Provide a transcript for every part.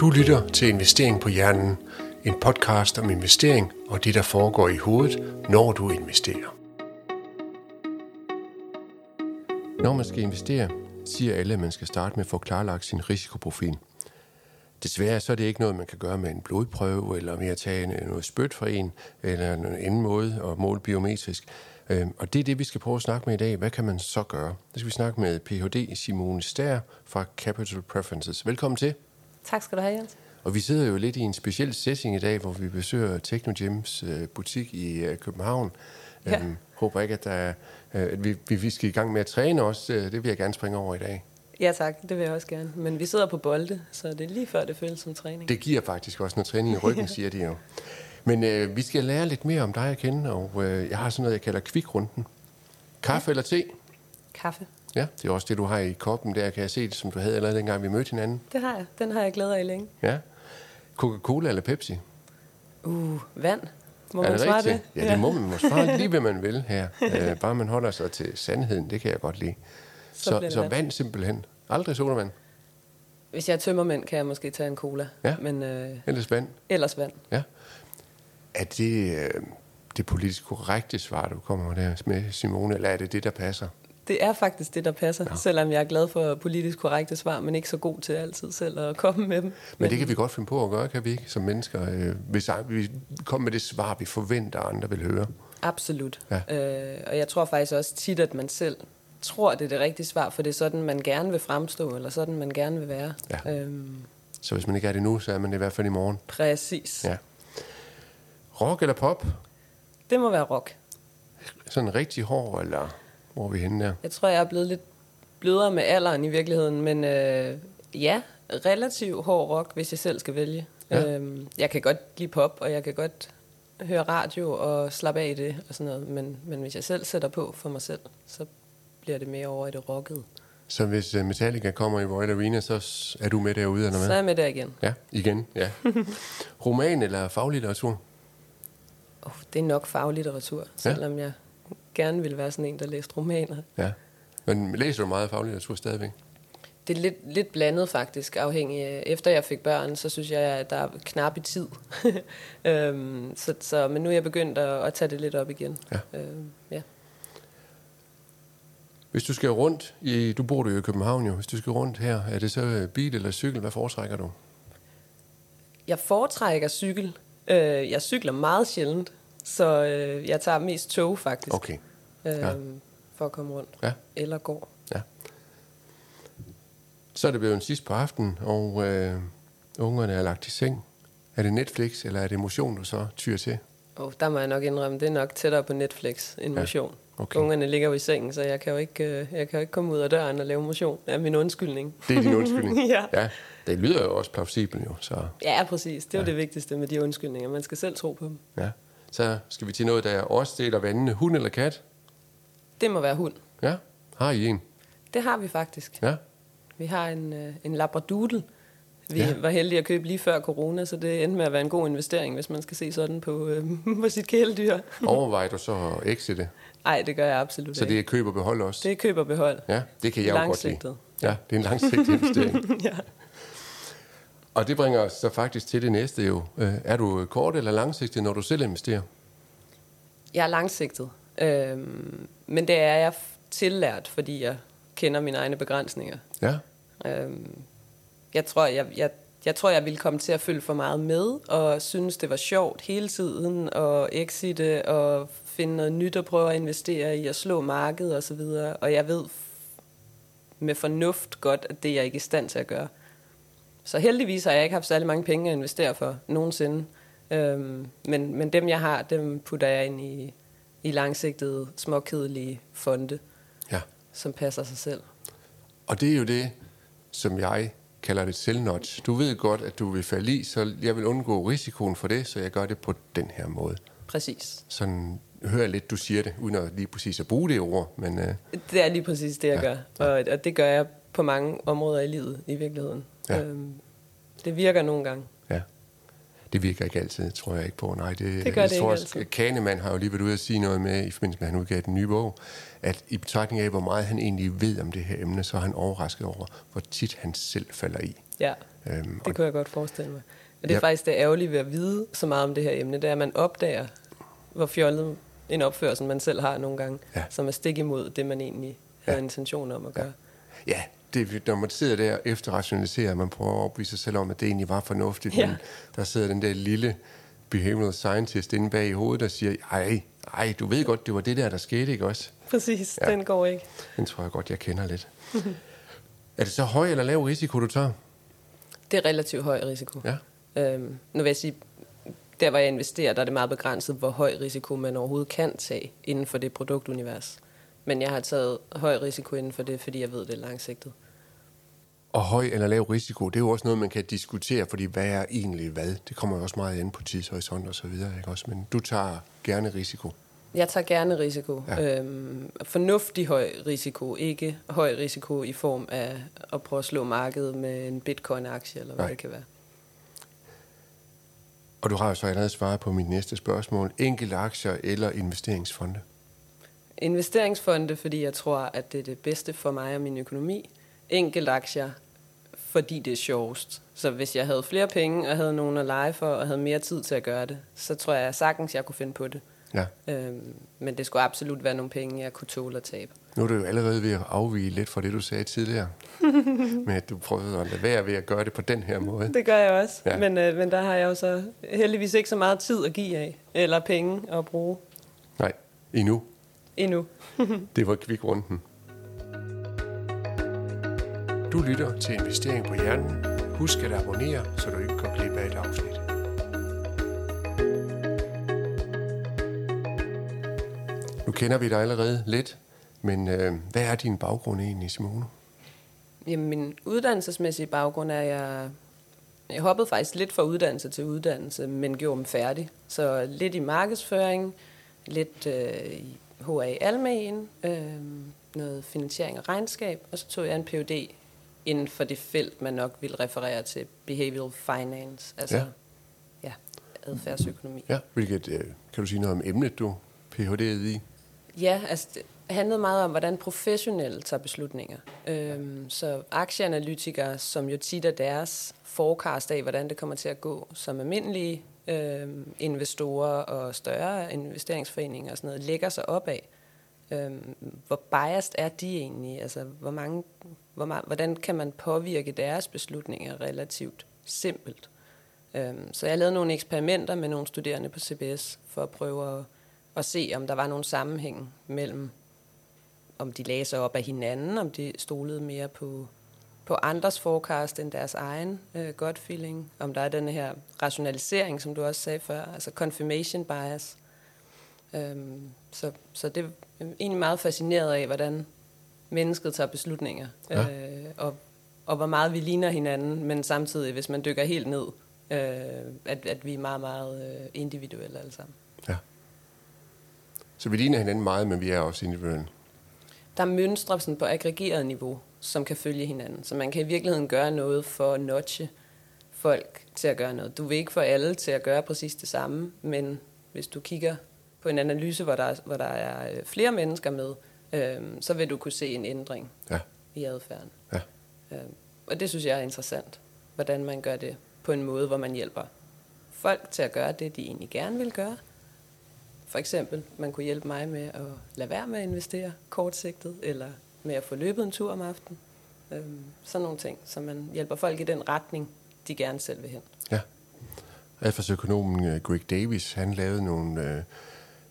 Du lytter til Investering på Hjernen, en podcast om investering og det, der foregår i hovedet, når du investerer. Når man skal investere, siger alle, at man skal starte med at få klarlagt sin risikoprofil. Desværre så er det ikke noget, man kan gøre med en blodprøve, eller med at tage noget spyt fra en, eller en anden måde at måle biometrisk. Øhm, og det er det, vi skal prøve at snakke med i dag. Hvad kan man så gøre? Det skal vi snakke med Ph.D. Simone Stær fra Capital Preferences. Velkommen til. Tak skal du have, Jens. Og vi sidder jo lidt i en speciel setting i dag, hvor vi besøger Technogems øh, butik i øh, København. Ja. Øhm, håber ikke, at, der, er, øh, vi, vi skal i gang med at træne også. Øh, det vil jeg gerne springe over i dag. Ja tak, det vil jeg også gerne. Men vi sidder på bolde, så det er lige før, det føles som træning. Det giver faktisk også noget træning i ryggen, siger de jo. Men øh, vi skal lære lidt mere om dig at kende, og øh, jeg har sådan noget, jeg kalder kvikrunden. Kaffe ja. eller te? Kaffe. Ja, det er også det, du har i koppen der, kan jeg se det, som du havde allerede dengang, vi mødte hinanden. Det har jeg. Den har jeg glædet af længe. Ja. Coca-Cola eller Pepsi? Uh, vand. Må er man svare rigtigt? det? Ja, det må man måske svare lige, hvad man vil her. Øh, bare man holder sig til sandheden, det kan jeg godt lide. Så Så, så vand. vand simpelthen. Aldrig sodavand. Hvis jeg er tømmermænd, kan jeg måske tage en cola. Ja. Men øh, Ellers vand. ellers vand. Ja. Er det øh, det politisk korrekte svar, du kommer der med, Simone, eller er det det, der passer? Det er faktisk det, der passer. Ja. Selvom jeg er glad for politisk korrekte svar, men ikke så god til altid selv at komme med dem. Men det kan vi godt finde på at gøre, kan vi ikke, som mennesker? Øh, hvis vi kommer med det svar, vi forventer, andre vil høre. Absolut. Ja. Øh, og jeg tror faktisk også tit, at man selv tror, det er det rigtige svar, for det er sådan, man gerne vil fremstå, eller sådan, man gerne vil være. Ja. Øhm, Så hvis man ikke er det nu, så er man det i hvert fald i morgen. præcis. Ja. Rock eller pop? Det må være rock. Sådan rigtig hård, eller hvor er vi henne der? Jeg tror, jeg er blevet lidt blødere med alderen i virkeligheden, men øh, ja, relativt hård rock, hvis jeg selv skal vælge. Ja. Øhm, jeg kan godt lide pop, og jeg kan godt høre radio og slappe af i det og sådan noget, men, men hvis jeg selv sætter på for mig selv, så bliver det mere over i det rockede. Så hvis øh, Metallica kommer i Royal Arena, så er du med derude, eller Så er hvad? jeg med der igen. Ja, igen, ja. Roman eller faglitteratur? Oh, det er nok faglitteratur, selvom jeg gerne ville være sådan en, der læste romaner. Ja. Men læser du meget faglitteratur stadigvæk? Det er lidt, lidt blandet faktisk, afhængig af. Efter jeg fik børn, så synes jeg, at der er knap i tid. øhm, så, så, men nu er jeg begyndt at, at tage det lidt op igen. Ja. Øhm, ja. Hvis du skal rundt, i, du bor jo i København jo, hvis du skal rundt her, er det så øh, bil eller cykel? Hvad foretrækker du? Jeg foretrækker cykel. Øh, jeg cykler meget sjældent, så øh, jeg tager mest tog faktisk, Okay, øhm, ja. for at komme rundt. ja. Eller går. ja. Så er det blevet en sidst på aftenen, og øh, ungerne er lagt i seng. Er det Netflix, eller er det motion, du så tyr til? Oh, der må jeg nok indrømme, det er nok tættere på Netflix end Ja, motion. okay. Ungerne ligger jo i sengen, så jeg kan jo ikke, øh, jeg kan jo ikke komme ud af døren og lave motion. Det er min undskyldning. Det er din undskyldning. Ja. ja. Det lyder jo også plausibelt jo, så Ja, præcis. Det er Ja. det vigtigste med de undskyldninger. Man skal selv tro på dem. ja. Så skal vi til noget, der er også deler vandene. Hund eller kat? Det må være hund. Ja, har I en? Det har vi faktisk. Ja, Vi har en, øh, en labradoodle. Vi Ja. var heldige at købe lige før corona, så det endte med at være en god investering, hvis man skal se sådan på, øh, på sit kæledyr. overvejer du så at exite? Nej, det gør jeg absolut Så det ikke. er køb og behold også? Det er køb og behold. Ja, det kan jeg jo godt lide. Ja, det er en langsigtet investering. ja. Og det bringer os så faktisk til det næste jo. Øh, Er du kort eller langsigtet, når du selv investerer? Jeg er langsigtet. Øhm, men det er jeg tillært, fordi jeg kender mine egne begrænsninger. Ja, Øhm, jeg, tror, jeg, jeg, jeg tror, jeg ville komme til at følge for meget med, og synes, det var sjovt hele tiden at exite og finde noget nyt at prøve at investere i og slå markedet og så videre. Og jeg ved med fornuft godt, at det er jeg ikke i stand til at gøre. Så heldigvis har jeg ikke haft særlig mange penge at investere for nogensinde. Øhm, men, men dem, jeg har, dem putter jeg ind i, i langsigtede, småkedelige fonde, ja. som passer sig selv. Og det er jo det, som jeg kalder det selvnotch. Du ved godt, at du vil falde i, så jeg vil undgå risikoen for det, så jeg gør det på den her måde. Præcis. Sådan hører jeg lidt, du siger det, uden at lige præcis at bruge det ord, men øh, Det er lige præcis det, jeg Ja, gør. Og, og det gør jeg på mange områder i livet i virkeligheden. Ja. Øhm, det virker nogle gange. Det virker ikke altid, tror jeg ikke på. Nej, det, det gør jeg det tror, ikke altid. Kahneman har jo lige været ude at sige noget med, i forbindelse med, at han udgav den nye bog, at i betragtning af, hvor meget han egentlig ved om det her emne, så er han overrasket over, hvor tit han selv falder i. Ja, øhm, det kunne jeg godt forestille mig. Og det er ja. faktisk det ærgerlige ved at vide så meget om det her emne, det er, at man opdager, hvor fjollet en opførsel, man selv har nogle gange, ja. som er stik imod det, man egentlig havde ja. intention om at gøre. Ja, ja det, når man sidder der efter rationaliserer, man prøver at opvise sig selv om, at det egentlig var fornuftigt, ja. men der sidder den der lille behavioral scientist inde bag i hovedet, der siger, ej, ej, du ved godt, det var det der, der skete, ikke også? Præcis, ja. den går ikke. Den tror jeg godt, jeg kender lidt. er det så høj eller lav risiko, du tager? Det er relativt høj risiko. Ja. Øhm, nu vil jeg sige, der hvor jeg investerer, der er det meget begrænset, hvor høj risiko man overhovedet kan tage inden for det produktunivers. Men jeg har taget høj risiko inden for det, fordi jeg ved, det er langsigtet. Og høj eller lav risiko, det er jo også noget, man kan diskutere, fordi hvad er egentlig hvad? Det kommer jo også meget ind på tidshorisont og så videre, ikke også? Men du tager gerne risiko. Jeg tager gerne risiko. Ja. Øhm, fornuftig høj risiko, ikke høj risiko i form af at prøve at slå markedet med en bitcoin-aktie, eller hvad Nej. det kan være. Og du har jo så allerede svaret på mit næste spørgsmål. Enkelte aktier eller investeringsfonde? Investeringsfonde, fordi jeg tror, at det er det bedste for mig og min økonomi. Enkelte aktier, fordi det er sjovest. Så hvis jeg havde flere penge og havde nogen at lege for og havde mere tid til at gøre det, så tror jeg sagtens, jeg kunne finde på det. Ja. Øhm, men det skulle absolut være nogle penge, jeg kunne tåle at tabe. Nu er du jo allerede ved at afvige lidt fra det, du sagde tidligere. men at du prøvede at lade være ved at gøre det på den her måde. Det gør jeg også. Ja. Men, øh, men der har jeg jo så heldigvis ikke så meget tid at give af. Eller penge at bruge. Nej, endnu. Endnu. det var kvikrunden. Du lytter til Investering på Hjernen. Husk at abonnere, så du ikke går glip af et afsnit. Nu kender vi dig allerede lidt, men øh, hvad er din baggrund egentlig, Simone? Jamen, min uddannelsesmæssige baggrund er, jeg, jeg hoppede faktisk lidt fra uddannelse til uddannelse, men gjorde dem færdig. Så lidt i markedsføring, lidt øh, i HA Almen, øh, noget finansiering og regnskab, og så tog jeg en PhD inden for det felt, man nok vil referere til behavioral finance, altså ja, ja adfærdsøkonomi. Ja, hvilket, øh, kan du sige noget om emnet, du PhD'ede i? Ja, altså det handlede meget om, hvordan professionelle tager beslutninger. Øhm, så aktieanalytikere, som jo tit er deres forecast af, hvordan det kommer til at gå, som almindelige øh, investorer og større investeringsforeninger og sådan noget, lægger sig op af. Øh, hvor biased er de egentlig? Altså, hvor mange, hvor man, hvordan kan man påvirke deres beslutninger relativt simpelt? Øh, så jeg lavede nogle eksperimenter med nogle studerende på CBS for at prøve at at se, om der var nogen sammenhæng mellem, om de lagde sig op af hinanden, om de stolede mere på, på andres forecast end deres egen øh, gut feeling, om der er den her rationalisering, som du også sagde før, altså confirmation bias. Øhm, så, så det er egentlig meget fascineret af, hvordan mennesket tager beslutninger, ja. øh, og, og hvor meget vi ligner hinanden, men samtidig, hvis man dykker helt ned, øh, at, at vi er meget, meget øh, individuelle alle sammen. Ja. Så vi ligner hinanden meget, men vi er også individuelle. Der er mønstre sådan på aggregeret niveau, som kan følge hinanden. Så man kan i virkeligheden gøre noget for at notche folk til at gøre noget. Du vil ikke få alle til at gøre præcis det samme, men hvis du kigger på en analyse, hvor der, hvor der er øh, flere mennesker med, øh, så vil du kunne se en ændring ja. i adfærden. Ja. Øh, og det synes jeg er interessant, hvordan man gør det på en måde, hvor man hjælper folk til at gøre det, de egentlig gerne vil gøre, for eksempel, man kunne hjælpe mig med at lade være med at investere kortsigtet, eller med at få løbet en tur om aftenen. Øhm, sådan nogle ting, så man hjælper folk i den retning, de gerne selv vil hen. Ja. Adfærdsøkonomen øh, Greg Davis, han lavede nogle øh,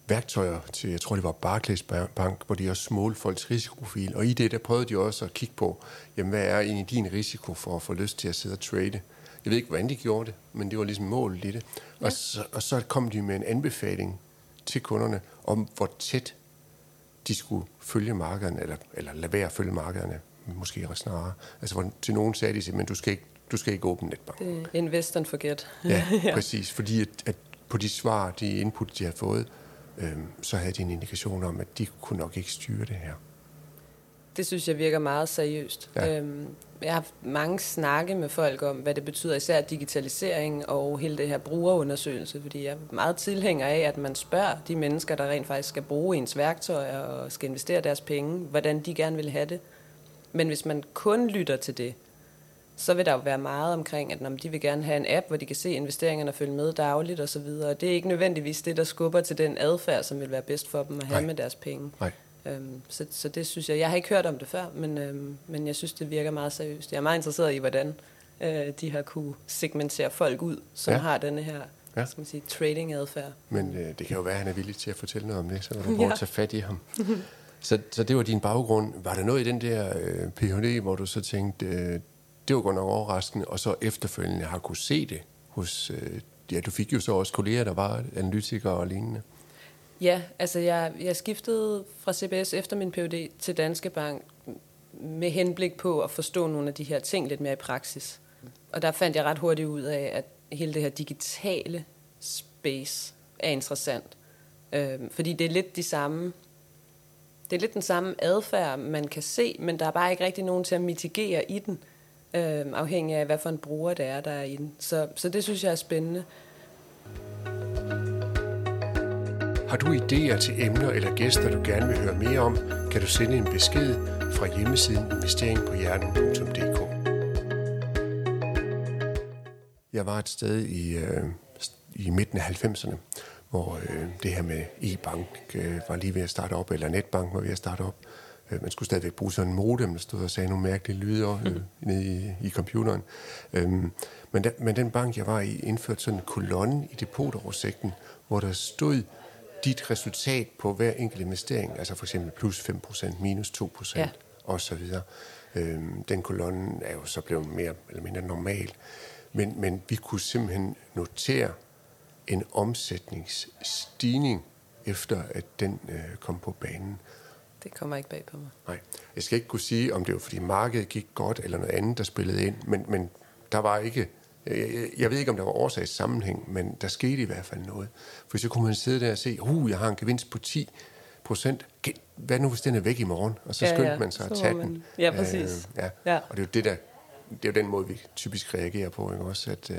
værktøjer til, jeg tror det var Barclays Bank, hvor de også målte folks risikoprofil. Og i det, der prøvede de også at kigge på, jamen, hvad er egentlig din risiko for at få lyst til at sidde og trade? Jeg ved ikke, hvordan de gjorde det, men det var ligesom målet i det. Ja. Og, så, og så kom de med en anbefaling til kunderne om, hvor tæt de skulle følge markederne, eller, eller lade være at følge markederne, måske snarere. Altså, hvor, til nogen sagde de men du skal ikke, du skal ikke åbne netbank. Det invest and forget. ja, præcis. Fordi at, at på de svar, de input, de havde fået, øhm, så havde de en indikation om, at de kunne nok ikke styre det her. Det synes jeg virker meget seriøst. Ja. Øhm, jeg har haft mange snakke med folk om, hvad det betyder, især digitalisering og hele det her brugerundersøgelse, fordi jeg er meget tilhænger af, at man spørger de mennesker, der rent faktisk skal bruge ens værktøjer og skal investere deres penge, hvordan de gerne vil have det. Men hvis man kun lytter til det, så vil der jo være meget omkring, at når de vil gerne have en app, hvor de kan se investeringerne og følge med dagligt osv. Og det er ikke nødvendigvis det, der skubber til den adfærd, som vil være bedst for dem at have Nej. med deres penge. Nej. Øhm, så, så det synes jeg, jeg har ikke hørt om det før, men, øhm, men jeg synes, det virker meget seriøst. Jeg er meget interesseret i, hvordan øh, de har kunne segmentere folk ud, som ja. har denne her ja. skal man sige, trading-adfærd. Men øh, det kan jo være, at han er villig til at fortælle noget om det, så kan du prøve ja. at tage fat i ham. så, så det var din baggrund. Var der noget i den der øh, Ph.D., hvor du så tænkte, øh, det var godt nok overraskende, og så efterfølgende har kunne se det hos... Øh, ja, du fik jo så også kolleger, der var analytikere og lignende. Ja, altså jeg, jeg skiftede fra CBS efter min Ph.D. til Danske Bank med henblik på at forstå nogle af de her ting lidt mere i praksis. Og der fandt jeg ret hurtigt ud af, at hele det her digitale space er interessant. Øh, fordi det er lidt de samme det er lidt den samme adfærd, man kan se, men der er bare ikke rigtig nogen til at mitigere i den, øh, afhængig af, hvad for en bruger det er, der er i den. Så, så det synes jeg er spændende. Har du idéer til emner eller gæster, du gerne vil høre mere om, kan du sende en besked fra hjemmesiden investeringpohjernen.dk. Jeg var et sted i, øh, i midten af 90'erne, hvor øh, det her med e-bank øh, var lige ved at starte op, eller netbank var ved at starte op. Øh, man skulle stadigvæk bruge sådan en modem, der stod og sagde nogle mærkelige lyde øh, mm. nede i, i computeren. Øh, men, da, men den bank, jeg var i, indførte sådan en kolonne i depotoversigten, hvor der stod dit resultat på hver enkelt investering, altså for eksempel plus 5%, minus 2% ja. osv. Øhm, den kolonne er jo så blevet mere eller mindre normal. Men, men vi kunne simpelthen notere en omsætningsstigning efter at den øh, kom på banen. Det kommer ikke bag på mig. Nej. Jeg skal ikke kunne sige, om det var fordi markedet gik godt eller noget andet, der spillede ind, men, men der var ikke jeg ved ikke, om der var årsagssammenhæng, men der skete i hvert fald noget. For så kunne man sidde der og se, uh, jeg har en gevinst på 10 procent. Hvad nu, hvis den er væk i morgen? Og så ja, skyndte ja. man sig at tage man... den. Ja, præcis. Øh, ja. ja. Og det er jo det, der, det er jo den måde, vi typisk reagerer på, ikke også? At, øh...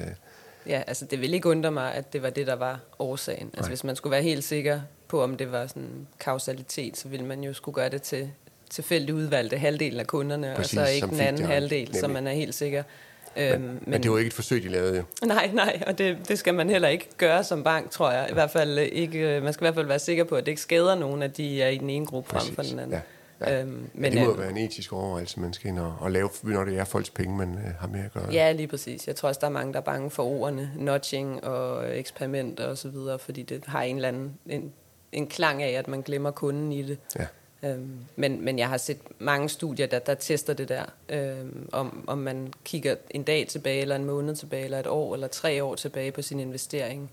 Ja, altså det vil ikke undre mig, at det var det, der var årsagen. Altså Nej. hvis man skulle være helt sikker på, om det var sådan kausalitet, så ville man jo skulle gøre det til tilfældigt udvalgte halvdelen af kunderne, Præcis, og så ikke den anden halvdel, nemlig. så man er helt sikker. Øhm, men, men det var ikke et forsøg, de lavede jo. Nej, nej, og det, det skal man heller ikke gøre som bank, tror jeg. I hvert fald ikke, øh, man skal i hvert fald være sikker på, at det ikke skader nogen, at de er i den ene gruppe Præcis. frem for den anden. Ja. Ja. Øhm, men, det må øh, være en etisk overvejelse, man skal ind og, og lave, når det er folks penge, man øh, har med at gøre. Ja, lige præcis. Jeg tror også, der er mange, der er bange for ordene, notching og eksperimenter og så videre, fordi det har en eller anden en, en klang af, at man glemmer kunden i det. Ja. Øhm, men, men jeg har set mange studier, der, der tester det der, øhm, om, om man kigger en dag tilbage, eller en måned tilbage, eller et år, eller tre år tilbage på sin investering.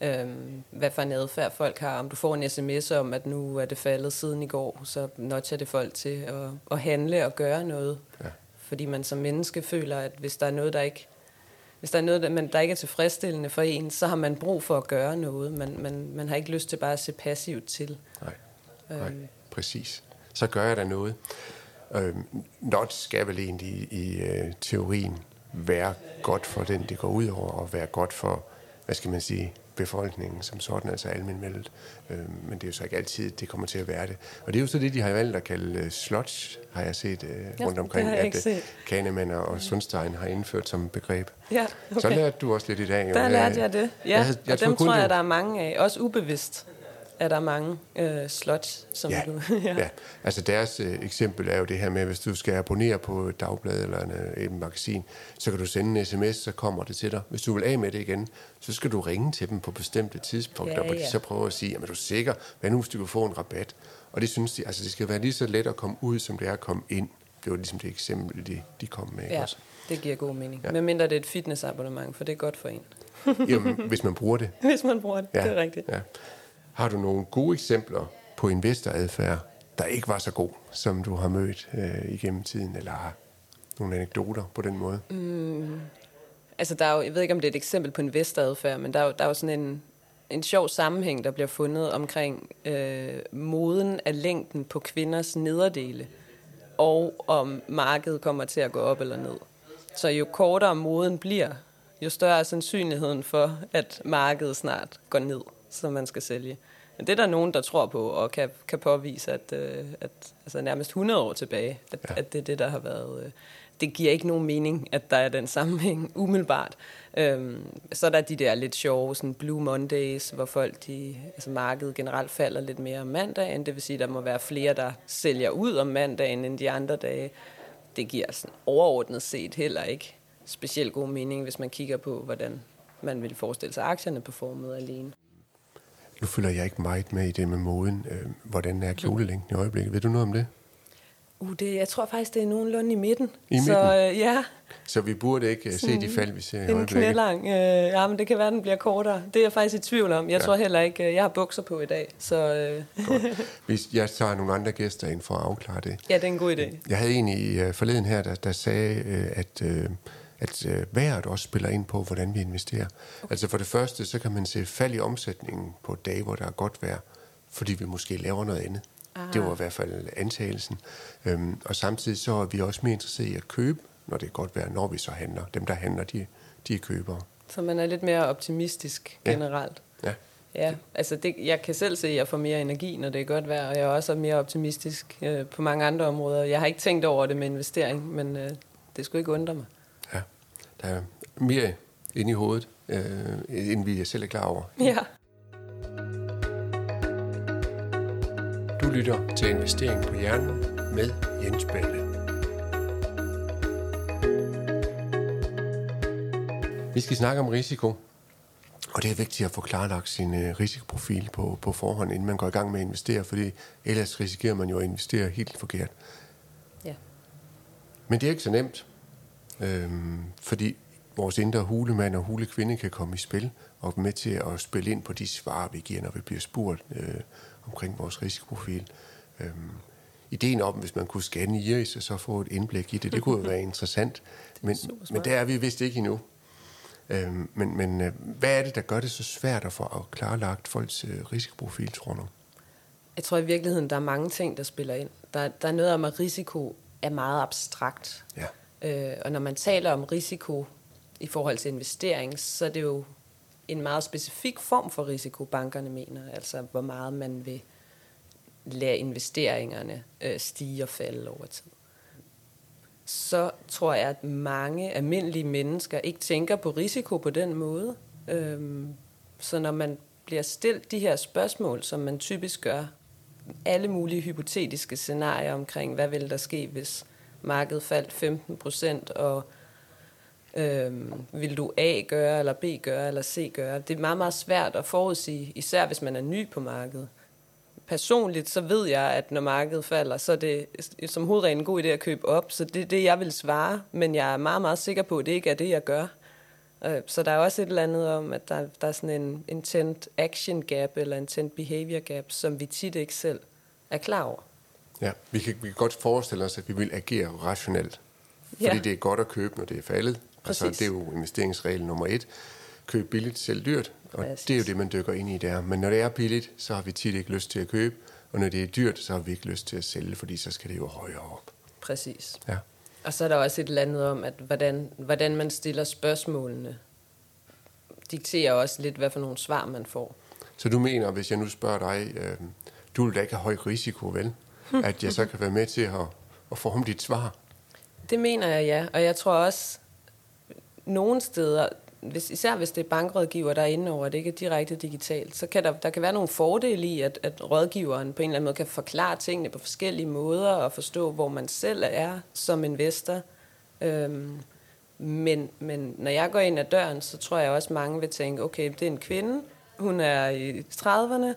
Øhm, hvad for en adfærd folk har. Om du får en sms om, at nu er det faldet siden i går, så notcher det folk til at, at handle og gøre noget. Ja. Fordi man som menneske føler, at hvis der er noget, der ikke hvis der er noget, der, man, der ikke er tilfredsstillende for en, så har man brug for at gøre noget. Man, man, man har ikke lyst til bare at se passivt til. Nej. Nej. Øhm, præcis. Så gør jeg da noget. Øh, not skal vel egentlig i, i øh, teorien være godt for den, det går ud over, og være godt for, hvad skal man sige, befolkningen som sådan, altså almindeligt. Øh, men det er jo så ikke altid, det kommer til at være det. Og det er jo så det, de har valgt at kalde uh, sludge, har jeg set uh, rundt omkring, ja, at uh, Kahneman og Sundstein har indført som begreb. Ja, okay. Så lærte du også lidt i dag. Jo. Der lærte jeg det, ja. Jeg, jeg og dem tror jeg, der er mange af, også ubevidst er der mange øh, slots, som ja. du... ja. ja, altså deres øh, eksempel er jo det her med, hvis du skal abonnere på et dagblad eller en, øh, et magasin, så kan du sende en sms, så kommer det til dig. Hvis du vil af med det igen, så skal du ringe til dem på bestemte tidspunkter, ja, ja. de så prøver at sige, er du sikker, hvad nu hvis du kan få en rabat? Og det synes de, altså det skal være lige så let at komme ud, som det er at komme ind. Det var ligesom det eksempel, de, de kom med. Ja, også. det giver god mening. Ja. Men mindre det er et fitnessabonnement, for det er godt for en. Jamen, hvis man bruger det. Hvis man bruger det, ja. det er rigtigt. Ja. Har du nogle gode eksempler på investoradfærd, der ikke var så god, som du har mødt øh, igennem tiden, eller har nogle anekdoter på den måde? Mm, altså, der er jo, jeg ved ikke, om det er et eksempel på investoradfærd, men der er jo, der er jo sådan en, en sjov sammenhæng, der bliver fundet omkring øh, moden af længden på kvinders nederdele. og om markedet kommer til at gå op eller ned. Så jo kortere moden bliver, jo større er sandsynligheden for, at markedet snart går ned, så man skal sælge. Men det er der nogen, der tror på og kan, kan påvise, at, øh, at altså nærmest 100 år tilbage, at, ja. at det er det, der har været... Øh, det giver ikke nogen mening, at der er den sammenhæng umiddelbart. Øhm, så er der de der lidt sjove sådan Blue Mondays, hvor folk, de, altså markedet generelt falder lidt mere om mandagen. Det vil sige, at der må være flere, der sælger ud om mandagen end de andre dage. Det giver sådan overordnet set heller ikke specielt god mening, hvis man kigger på, hvordan man vil forestille sig aktierne performet alene. Nu følger jeg ikke meget med i det med moden. Øh, hvordan er kjolelængden i øjeblikket? Ved du noget om det? Uh, det, jeg tror faktisk, det er nogenlunde i midten. I midten? Så, øh, ja. Så vi burde ikke uh, se de fald, vi ser i øjeblikket? knælang. Øh, ja, men det kan være, den bliver kortere. Det er jeg faktisk i tvivl om. Jeg ja. tror heller ikke, øh, jeg har bukser på i dag. Så øh, Godt. Hvis jeg tager nogle andre gæster ind for at afklare det. ja, det er en god idé. Jeg havde en i uh, forleden her, der, der sagde, uh, at, uh, at uh, vejret også spiller ind på, hvordan vi investerer. Okay. Altså for det første, så kan man se fald i omsætningen på dage, hvor der er godt vejr, fordi vi måske laver noget andet. Ah. Det var i hvert fald antagelsen. Øhm, og samtidig så er vi også mere interesseret i at købe, når det er godt vejr, når vi så handler. Dem, der handler, de, de er købere. Så man er lidt mere optimistisk Ja. generelt. Ja. Ja, altså det, jeg kan selv se, at jeg får mere energi, når det er godt vejr, og jeg er også mere optimistisk øh, på mange andre områder. Jeg har ikke tænkt over det med investering, men øh, det skulle ikke undre mig. Der er mere inde i hovedet, øh, end vi selv er klar over. Ja. Du lytter til Investering på Hjernen med Jens Balle. Vi skal snakke om risiko, og det er vigtigt at få klarlagt sin øh, risikoprofil på, på forhånd, inden man går i gang med at investere, fordi ellers risikerer man jo at investere helt forkert. ja. Men det er ikke så nemt, øhm, fordi vores indre hulemand og hulekvinde kan komme i spil og være med til at spille ind på de svar, vi giver, når vi bliver spurgt øh, omkring vores risikoprofil. Øhm, ideen om, hvis man kunne scanne iris og så få et indblik i det, det kunne jo være interessant, men, men der er vi vist ikke endnu. Øhm, men men øh, hvad er det, der gør det så svært at få at klarlagt folks øh, risikoprofil, tror du? Jeg tror i virkeligheden, der er mange ting, der spiller ind. Der, der er noget om, at risiko er meget abstrakt. Ja. Øh, og når man taler om risiko i forhold til investering, så er det jo en meget specifik form for risiko, bankerne mener. Altså, hvor meget man vil lade investeringerne øh, stige og falde over tid. Så tror jeg, at mange almindelige mennesker ikke tænker på risiko på den måde. Øhm, så når man bliver stillet de her spørgsmål, som man typisk gør, alle mulige hypotetiske scenarier omkring, hvad vil der ske, hvis markedet faldt 15 procent, og øhm, vil du A gøre, eller B gøre, eller C gøre. Det er meget, meget svært at forudsige, især hvis man er ny på markedet. Personligt så ved jeg, at når markedet falder, så er det som hovedregel en god idé at købe op, så det er det, jeg vil svare, men jeg er meget, meget sikker på, at det ikke er det, jeg gør. Øh, så der er også et eller andet om, at der, der er sådan en intent action gap, eller intent behavior gap, som vi tit ikke selv er klar over. Ja, vi kan, vi kan godt forestille os, at vi vil agere rationelt. Fordi Ja. det er godt at købe, når det er faldet. Altså, Præcis. det er jo investeringsregel nummer et. Køb billigt, sælg dyrt. Og Præcis. det er jo det, man dykker ind i der. Men når det er billigt, så har vi tit ikke lyst til at købe. Og når det er dyrt, så har vi ikke lyst til at sælge, fordi så skal det jo højere op. Præcis. Ja. Og så er der også et eller andet om, at hvordan, hvordan man stiller spørgsmålene, dikterer også lidt, hvad for nogle svar man får. Så du mener, hvis jeg nu spørger dig, øh, du vil da ikke have høj risiko, vel? At jeg så kan være med til at, at forme dit svar? Det mener jeg, ja. Og jeg tror også, nogle steder, hvis, især hvis det er bankrådgiver, der er inde over, det ikke er direkte digitalt, så kan der, der kan være nogle fordele i, at, at rådgiveren på en eller anden måde kan forklare tingene på forskellige måder, og forstå, hvor man selv er som investor. Øhm, men, men når jeg går ind ad døren, så tror jeg også, mange vil tænke, okay, det er en kvinde, hun er i 30'erne,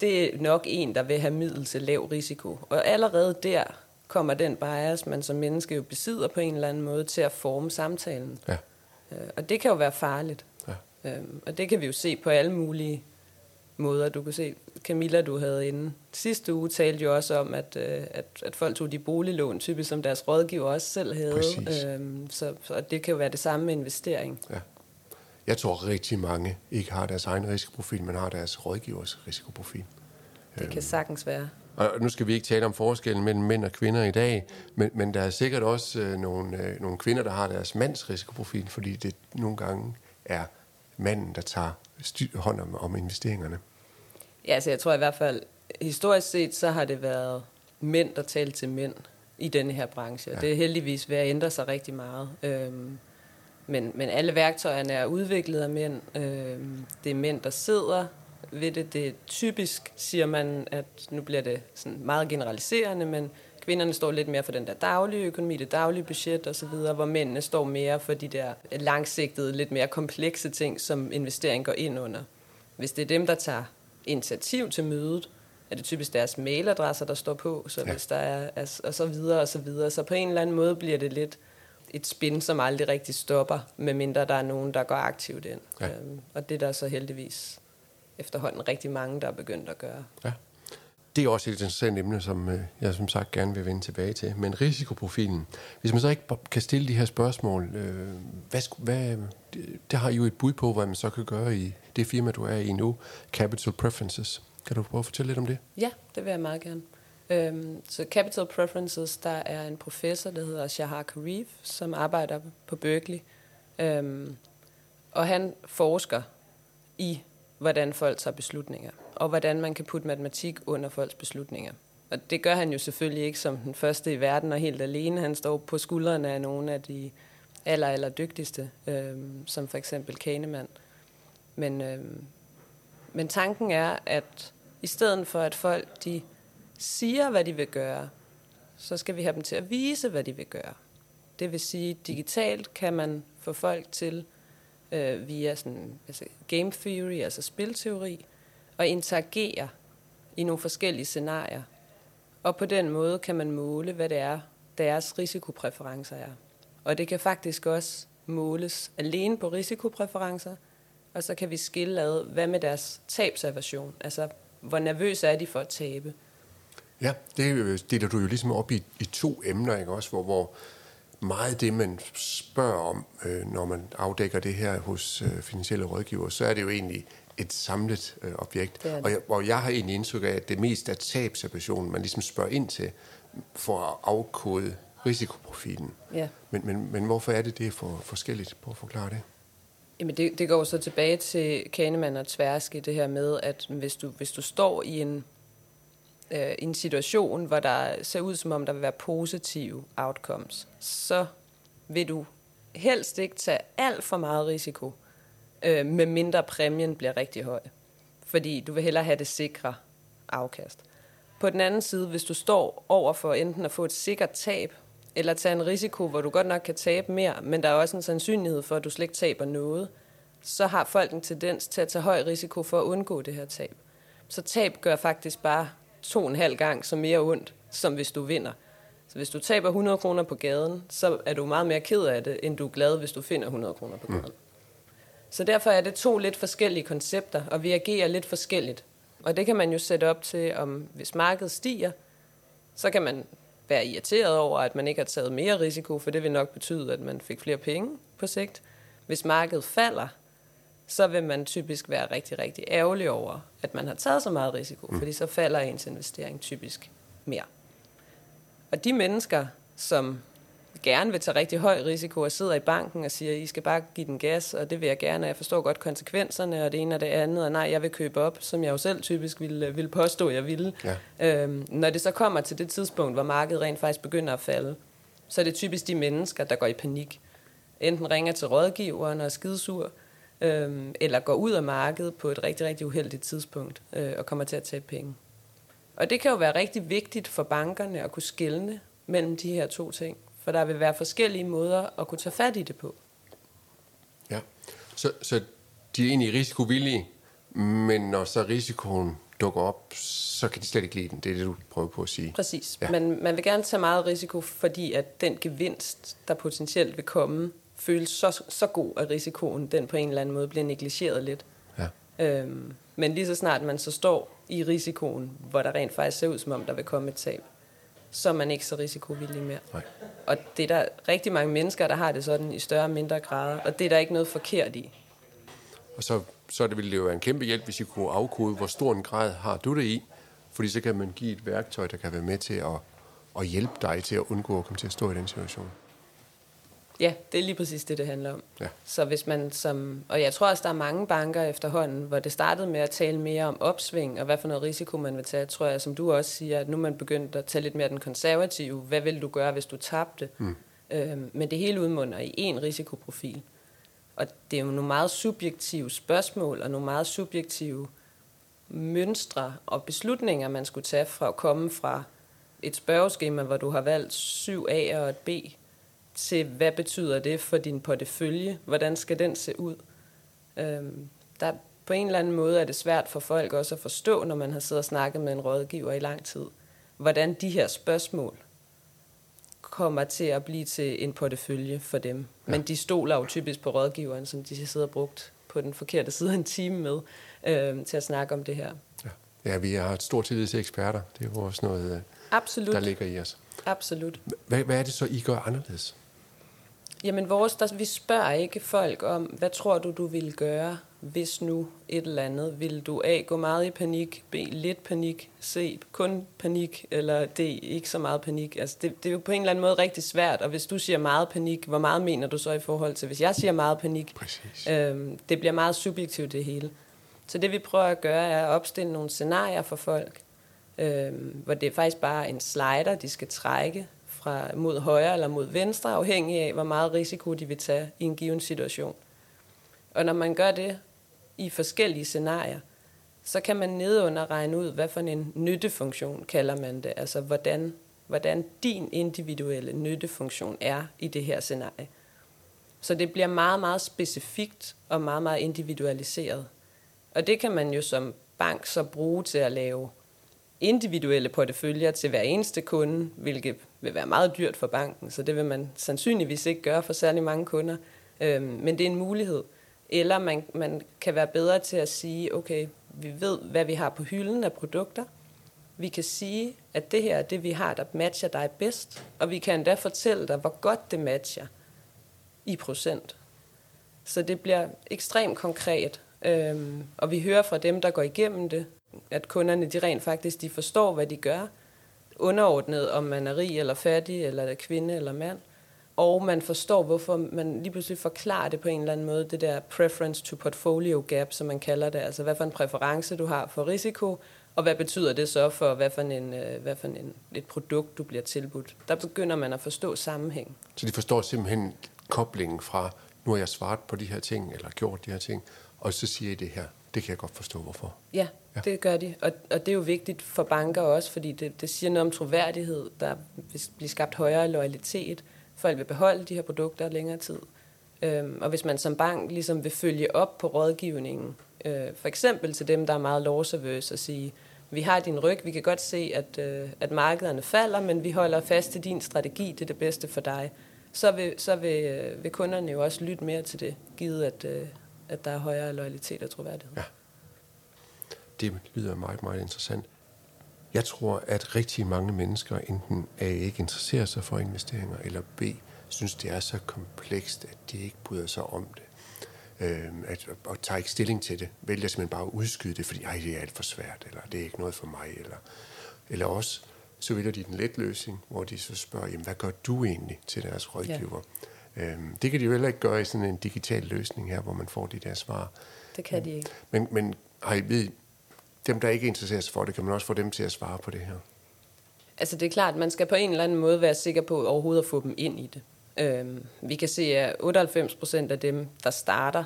det er nok en, der vil have middel til lav risiko. Og allerede der kommer den bias, man som menneske jo besidder på en eller anden måde, til at forme samtalen. Ja. Øh, Og det kan jo være farligt. Ja. Øhm, Og det kan vi jo se på alle mulige måder. Du kan se, Camilla, du havde inde sidste uge, talte jo også om, at, øh, at, at folk tog de boliglån, typisk som deres rådgiver også selv havde. Præcis. Øhm, Så, så det kan jo være det samme med investering. Ja. Jeg tror rigtig mange ikke har deres egen risikoprofil, men har deres rådgivers risikoprofil. Det kan sagtens være. Og nu skal vi ikke tale om forskellen mellem mænd og kvinder i dag, men, men der er sikkert også øh, nogle, øh, nogle kvinder, der har deres mands risikoprofil, fordi det nogle gange er manden, der tager styr, hånd om, om investeringerne. Ja, altså jeg tror i hvert fald, historisk set, så har det været mænd, der talte til mænd i denne her branche. Ja. Det er heldigvis ved at ændre sig rigtig meget. Øhm, men, men alle værktøjerne er udviklet af mænd. Øhm, det er mænd, der sidder ved det. Det er typisk, siger man, at nu bliver det sådan meget generaliserende, men kvinderne står lidt mere for den der daglige økonomi, det daglige budget osv., hvor mændene står mere for de der langsigtede, lidt mere komplekse ting, som investering går ind under. Hvis det er dem, der tager initiativ til mødet, er det typisk deres mailadresser, der står på, så ja. hvis der er, og så videre og så videre. Så på en eller anden måde bliver det lidt et spin, som aldrig rigtig stopper, medmindre der er nogen, der går aktivt ind. Ja. Øhm, og det er der så heldigvis efterhånden rigtig mange, der er begyndt at gøre. Ja. Det er også et interessant emne, som øh, jeg som sagt gerne vil vende tilbage til. Men risikoprofilen, hvis man så ikke kan stille de her spørgsmål, øh, hvad, hvad, det har jo et bud på, hvad man så kan gøre i det firma, du er i nu, Capital Preferences. Kan du prøve at fortælle lidt om det? Ja, det vil jeg meget gerne. Øhm, så Capital Preferences, der er en professor, der hedder Shahar Karif, som arbejder på Berkeley. Øhm, og han forsker i, hvordan folk tager beslutninger, og hvordan man kan putte matematik under folks beslutninger. Og det gør han jo selvfølgelig ikke som den første i verden og helt alene. Han står på skuldrene af nogle af de aller, aller dygtigste, øhm, som for eksempel Kahneman. Men, øhm, men tanken er, at i stedet for at folk de siger, hvad de vil gøre, så skal vi have dem til at vise, hvad de vil gøre. Det vil sige, digitalt kan man få folk til øh, via sådan, altså game theory, altså spilteori, og interagere i nogle forskellige scenarier. Og på den måde kan man måle, hvad det er, deres risikopræferencer er. Og det kan faktisk også måles alene på risikopræferencer, og så kan vi skille ad, hvad med deres tabsaversion, altså hvor nervøse er de for at tabe. Ja, det deler du jo ligesom op i, i to emner, ikke også, hvor, hvor meget det, man spørger om, øh, når man afdækker det her hos øh, finansielle rådgiver, så er det jo egentlig et samlet øh, objekt. Det det. Og, jeg, og jeg har egentlig indtryk af, at det mest er tabsoperationen, man ligesom spørger ind til, for at afkode risikoprofilen. Ja. Men, men, men hvorfor er det det for forskelligt? på at forklare det. Jamen det, det går så tilbage til Kahneman og Tversky, det her med, at hvis du, hvis du står i en, øh, en situation, hvor der ser ud som om, der vil være positive outcomes, så vil du helst ikke tage alt for meget risiko, øh, med mindre præmien bliver rigtig høj. Fordi du vil hellere have det sikre afkast. På den anden side, hvis du står over for enten at få et sikkert tab, eller tage en risiko, hvor du godt nok kan tabe mere, men der er også en sandsynlighed for, at du slet ikke taber noget, så har folk en tendens til at tage høj risiko for at undgå det her tab. Så tab gør faktisk bare to og en halv gang så mere ondt, som hvis du vinder. Så hvis du taber 100 kroner på gaden, så er du meget mere ked af det, end du er glad, hvis du finder 100 kroner på gaden. Mm. Så derfor er det to lidt forskellige koncepter, og vi agerer lidt forskelligt. Og det kan man jo sætte op til, om hvis markedet stiger, så kan man være irriteret over, at man ikke har taget mere risiko, for det vil nok betyde, at man fik flere penge på sigt. Hvis markedet falder, så vil man typisk være rigtig, rigtig ærgerlig over, at man har taget så meget risiko, mm. fordi så falder ens investering typisk mere. Og de mennesker, som gerne vil tage rigtig høj risiko og sidder i banken og siger, I skal bare give den gas, og det vil jeg gerne, og jeg forstår godt konsekvenserne, og det ene og det andet, og nej, jeg vil købe op, som jeg jo selv typisk ville, ville påstå, jeg ville. Ja. Øhm, når det så kommer til det tidspunkt, hvor markedet rent faktisk begynder at falde, så er det typisk de mennesker, der går i panik. Enten ringer til rådgiveren og er skidesur, øhm, eller går ud af markedet på et rigtig, rigtig uheldigt tidspunkt øh, og kommer til at tage penge. Og det kan jo være rigtig vigtigt for bankerne at kunne skille mellem de her to ting. For der vil være forskellige måder at kunne tage fat i det på. Ja, så, så de er egentlig risikovillige, men når så risikoen dukker op, så kan de slet ikke lide den. Det er det, du prøver på at sige. Præcis. Ja. Men man vil gerne tage meget risiko, fordi at den gevinst, der potentielt vil komme, føles så, så god, at risikoen den på en eller anden måde bliver negligeret lidt. Ja. Øhm, men lige så snart man så står i risikoen, hvor der rent faktisk ser ud som om, der vil komme et tab, så er man ikke så risikovillig mere. Nej. Og det er der rigtig mange mennesker, der har det sådan i større og mindre grader, og det er der ikke noget forkert i. Og så, så det ville det jo være en kæmpe hjælp, hvis I kunne afkode, hvor stor en grad har du det i, Fordi så kan man give et værktøj, der kan være med til at, at hjælpe dig til at undgå at komme til at stå i den situation. Ja, det er lige præcis det, det handler om. Ja. Så hvis man som, og jeg tror også, der er mange banker efterhånden, hvor det startede med at tale mere om opsving, og hvad for noget risiko man vil tage, tror jeg, som du også siger, at nu er man begyndt at tage lidt mere den konservative. Hvad vil du gøre, hvis du tabte? Mm. Øhm, men det hele udmunder i én risikoprofil. Og det er jo nogle meget subjektive spørgsmål, og nogle meget subjektive mønstre og beslutninger, man skulle tage fra at komme fra et spørgeskema, hvor du har valgt 7 A og et B, til hvad betyder det for din portefølje? Hvordan skal den se ud? Øhm, der på en eller anden måde er det svært for folk også at forstå, når man har siddet og snakket med en rådgiver i lang tid, hvordan de her spørgsmål kommer til at blive til en portefølje for dem. Ja. Men de stoler jo typisk på rådgiveren, som de sidder og brugt på den forkerte side af en time med, øh, til at snakke om det her. Ja. ja, vi har et stort tillid til eksperter. Det er jo også noget, øh, Absolut. der ligger i os. Absolut. Hvad, hvad er det så, I gør anderledes? Jamen vores, der, vi spørger ikke folk om, hvad tror du, du ville gøre, hvis nu et eller andet? Vil du A, gå meget i panik, B, lidt panik, C, kun panik, eller D, ikke så meget panik? Altså det, det er jo på en eller anden måde rigtig svært, og hvis du siger meget panik, hvor meget mener du så i forhold til, hvis jeg siger meget panik? Præcis. Øhm, det bliver meget subjektivt det hele. Så det vi prøver at gøre, er at opstille nogle scenarier for folk, øhm, hvor det er faktisk bare en slider, de skal trække fra mod højre eller mod venstre, afhængig af, hvor meget risiko de vil tage i en given situation. Og når man gør det i forskellige scenarier, så kan man nedunder regne ud, hvad for en nyttefunktion kalder man det. Altså hvordan, hvordan din individuelle nyttefunktion er i det her scenarie. Så det bliver meget, meget specifikt og meget, meget individualiseret. Og det kan man jo som bank så bruge til at lave individuelle porteføljer til hver eneste kunde, hvilket vil være meget dyrt for banken, så det vil man sandsynligvis ikke gøre for særlig mange kunder. Øhm, men det er en mulighed. Eller man, man kan være bedre til at sige, okay, vi ved, hvad vi har på hylden af produkter. Vi kan sige, at det her er det, vi har, der matcher dig bedst. Og vi kan endda fortælle dig, hvor godt det matcher i procent. Så det bliver ekstremt konkret. Øhm, og vi hører fra dem, der går igennem det, at kunderne de rent faktisk de forstår, hvad de gør, underordnet, om man er rig eller fattig, eller er kvinde eller mand. Og man forstår, hvorfor man lige pludselig forklarer det på en eller anden måde, det der preference to portfolio gap, som man kalder det. Altså, hvad for en præference du har for risiko, og hvad betyder det så for, hvad for, en, øh, hvad for en, et produkt, du bliver tilbudt. Der begynder man at forstå sammenhæng. Så de forstår simpelthen koblingen fra, nu har jeg svaret på de her ting, eller gjort de her ting, og så siger I det her. Det kan jeg godt forstå, hvorfor. Ja, ja. det gør de. Og, og det er jo vigtigt for banker også, fordi det, det siger noget om troværdighed. Der vil blive skabt højere loyalitet. Folk vil beholde de her produkter længere tid. Øhm, og hvis man som bank ligesom vil følge op på rådgivningen, øh, for eksempel til dem, der er meget lovservøse, og sige, vi har din ryg, vi kan godt se, at, øh, at markederne falder, men vi holder fast til din strategi, det er det bedste for dig. Så vil, så vil, øh, vil kunderne jo også lytte mere til det, givet at, øh, at der er højere loyalitet og troværdighed. Ja. Det lyder meget, meget interessant. Jeg tror, at rigtig mange mennesker enten A ikke interesserer sig for investeringer, eller B synes, det er så komplekst, at de ikke bryder sig om det. Øh, at, og tager ikke stilling til det. Vælger simpelthen bare at udskyde det, fordi Ej, det er alt for svært, eller det er ikke noget for mig. Eller, eller også, så vælger de den let løsning, hvor de så spørger, jamen, hvad gør du egentlig til deres rådgiver? Ja. Øhm, det kan de jo heller ikke gøre i sådan en digital løsning her, hvor man får de der svar. Det kan de ikke. Men, men har I ved, dem, der ikke interesserer sig for det, kan man også få dem til at svare på det her? Altså det er klart, man skal på en eller anden måde være sikker på overhovedet at få dem ind i det. Øhm, vi kan se, at 98 procent af dem, der starter,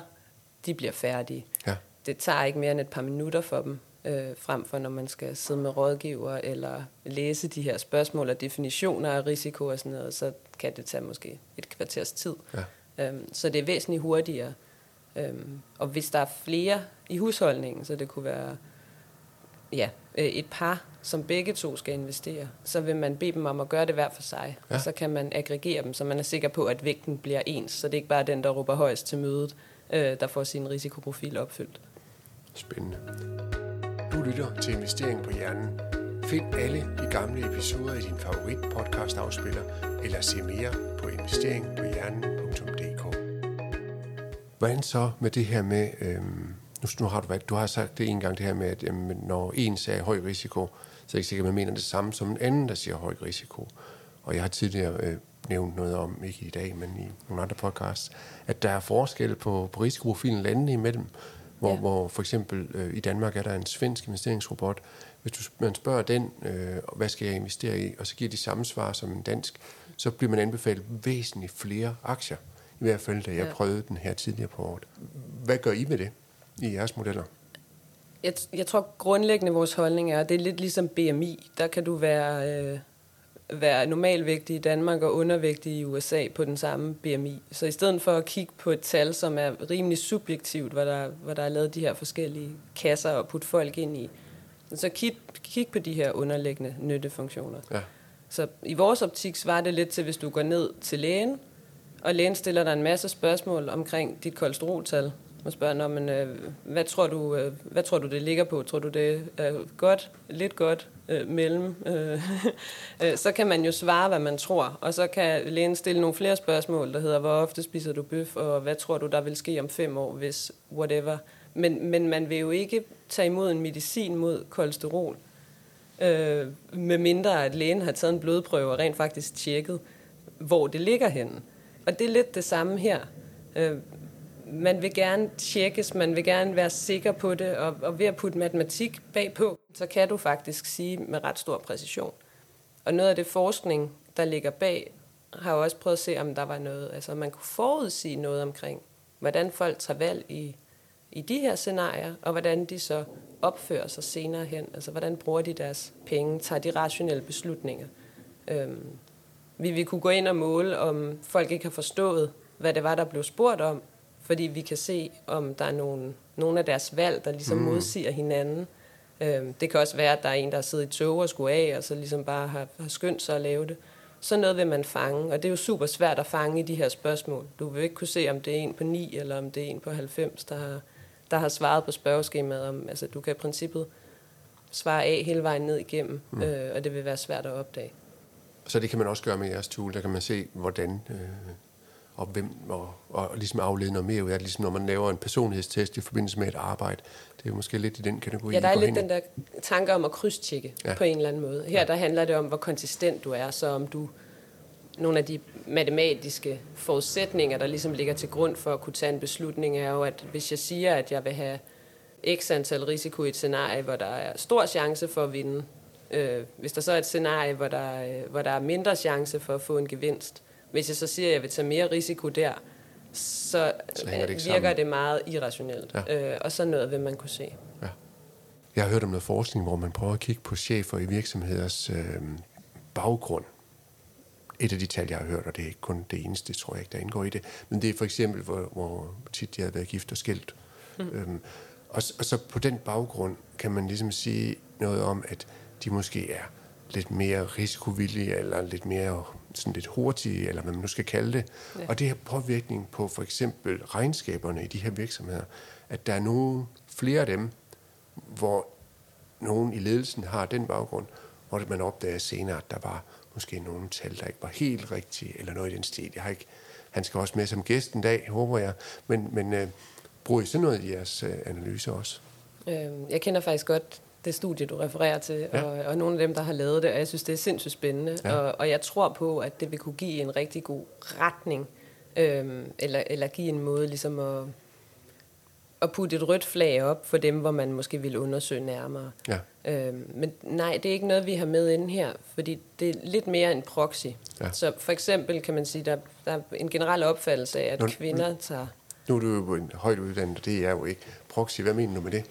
de bliver færdige. Ja. Det tager ikke mere end et par minutter for dem, øh, frem for når man skal sidde med rådgiver eller læse de her spørgsmål og definitioner af risiko og sådan noget, så kan det tage måske et kvarters tid. Ja. Øhm, så det er væsentligt hurtigere. Øhm, og hvis der er flere i husholdningen, så det kunne være ja, øh, et par, som begge to skal investere, så vil man bede dem om at gøre det hver for sig. Ja. Og så kan man aggregere dem, så man er sikker på, at vægten bliver ens, så det er ikke bare den, der råber højst til mødet, øh, der får sin risikoprofil opfyldt. Spændende. Du lytter til Investering på Hjernen. Find alle de gamle episoder i din favorit podcast afspiller, eller se mere på investeringpohjernen.dk. Hvordan så med det her med, øhm, nu, nu har du, været- du har sagt det en gang, det her med, at øhm, når en sag høj risiko, så er ikke sikkert, at man mener det samme som en anden, der siger høj risiko. Og jeg har tidligere øh, nævnt noget om, ikke i dag, men i nogle andre podcasts, at der er forskel på, på risikoprofilen landene imellem. Hvor, ja. hvor for eksempel øh, i Danmark er der en svensk investeringsrobot. Hvis du, man spørger den, øh, hvad skal jeg investere i, og så giver de samme svar som en dansk, så bliver man anbefalet væsentligt flere aktier. I hvert fald, da jeg ja. prøvede den her tidligere på året. Hvad gør I med det i jeres modeller? Jeg, jeg tror grundlæggende vores holdning er, at det er lidt ligesom BMI. Der kan du være, øh, være normalvægtig i Danmark og undervægtig i USA på den samme BMI. Så i stedet for at kigge på et tal, som er rimelig subjektivt, hvor der, hvor der er lavet de her forskellige kasser og putte folk ind i, så kig, kig på de her underliggende nyttefunktioner. Ja. Så i vores optik svarer det lidt til, hvis du går ned til lægen, og lægen stiller dig en masse spørgsmål omkring dit kolesteroltal må spørger, Nå, men, øh, hvad, tror du, øh, hvad tror du, det ligger på? Tror du, det er øh, godt, lidt godt, øh, mellem? Øh, øh, så kan man jo svare, hvad man tror. Og så kan lægen stille nogle flere spørgsmål, der hedder, hvor ofte spiser du bøf, og hvad tror du, der vil ske om fem år, hvis whatever. Men, men man vil jo ikke tage imod en medicin mod kolesterol, øh, med mindre at lægen har taget en blodprøve og rent faktisk tjekket, hvor det ligger henne. Og det er lidt det samme her. Øh, man vil gerne tjekkes, man vil gerne være sikker på det, og, og ved at putte matematik bagpå, så kan du faktisk sige med ret stor præcision. Og noget af det forskning, der ligger bag, har jo også prøvet at se, om der var noget, altså man kunne forudsige noget omkring, hvordan folk tager valg i, i de her scenarier, og hvordan de så opfører sig senere hen. Altså hvordan bruger de deres penge, tager de rationelle beslutninger. Øhm, vi vil kunne gå ind og måle, om folk ikke har forstået, hvad det var, der blev spurgt om, fordi vi kan se, om der er nogle, nogle af deres valg, der ligesom mm. modsiger hinanden. Øhm, det kan også være, at der er en, der sidder i tog og skulle af, og så ligesom bare har, har skyndt sig at lave det. Så noget vil man fange, og det er jo super svært at fange i de her spørgsmål. Du vil ikke kunne se, om det er en på 9, eller om det er en på 90, der har, der har svaret på spørgeskemaet. Om, altså, du kan i princippet svare af hele vejen ned igennem, mm. øh, og det vil være svært at opdage. Så det kan man også gøre med jeres tool. Der kan man se, hvordan øh, og hvem, og, og ligesom aflede noget mere ud af det, ligesom når man laver en personlighedstest i forbindelse med et arbejde. Det er måske lidt i den kategori. Ja, der er lidt den der tanke om at krydstjekke ja. på en eller anden måde. Her ja. der handler det om, hvor konsistent du er, så om du nogle af de matematiske forudsætninger, der ligesom ligger til grund for at kunne tage en beslutning, er jo, at hvis jeg siger, at jeg vil have x antal risiko i et scenarie, hvor der er stor chance for at vinde, øh, hvis der så er et scenarie, hvor der, øh, hvor der er mindre chance for at få en gevinst, hvis jeg så siger, at jeg vil tage mere risiko der, så, så det virker sammen. det meget irrationelt. Ja. Øh, og så noget vil man kunne se. Ja. Jeg har hørt om noget forskning, hvor man prøver at kigge på chefer i virksomheders øh, baggrund. Et af de tal, jeg har hørt, og det er ikke kun det eneste, tror jeg ikke, der indgår i det, men det er for eksempel, hvor, hvor tit de har været gift og skilt. Mm. Øhm, og, og så på den baggrund kan man ligesom sige noget om, at de måske er lidt mere risikovillige, eller lidt mere sådan lidt hurtige, eller hvad man nu skal kalde det. Ja. Og det har påvirkning på for eksempel regnskaberne i de her virksomheder, at der er nogle flere af dem, hvor nogen i ledelsen har den baggrund, hvor man opdager senere, at der var måske nogle tal, der ikke var helt rigtige, eller noget i den stil. Jeg har ikke, han skal også med som gæst en dag, håber jeg. Men, men uh, bruger I sådan noget i jeres uh, analyse også? Øhm, jeg kender faktisk godt det studie, du refererer til, ja. og, og nogle af dem, der har lavet det, og jeg synes, det er sindssygt spændende. Ja. Og, og jeg tror på, at det vil kunne give en rigtig god retning, øhm, eller, eller give en måde ligesom at, at putte et rødt flag op for dem, hvor man måske vil undersøge nærmere. Ja. Øhm, men nej, det er ikke noget, vi har med inde her, fordi det er lidt mere en proxy. Ja. Så for eksempel kan man sige, der, der er en generel opfattelse af, at nu, kvinder tager... Nu er du jo en højt uddannet, det er jo ikke. Proxy, hvad mener du med det?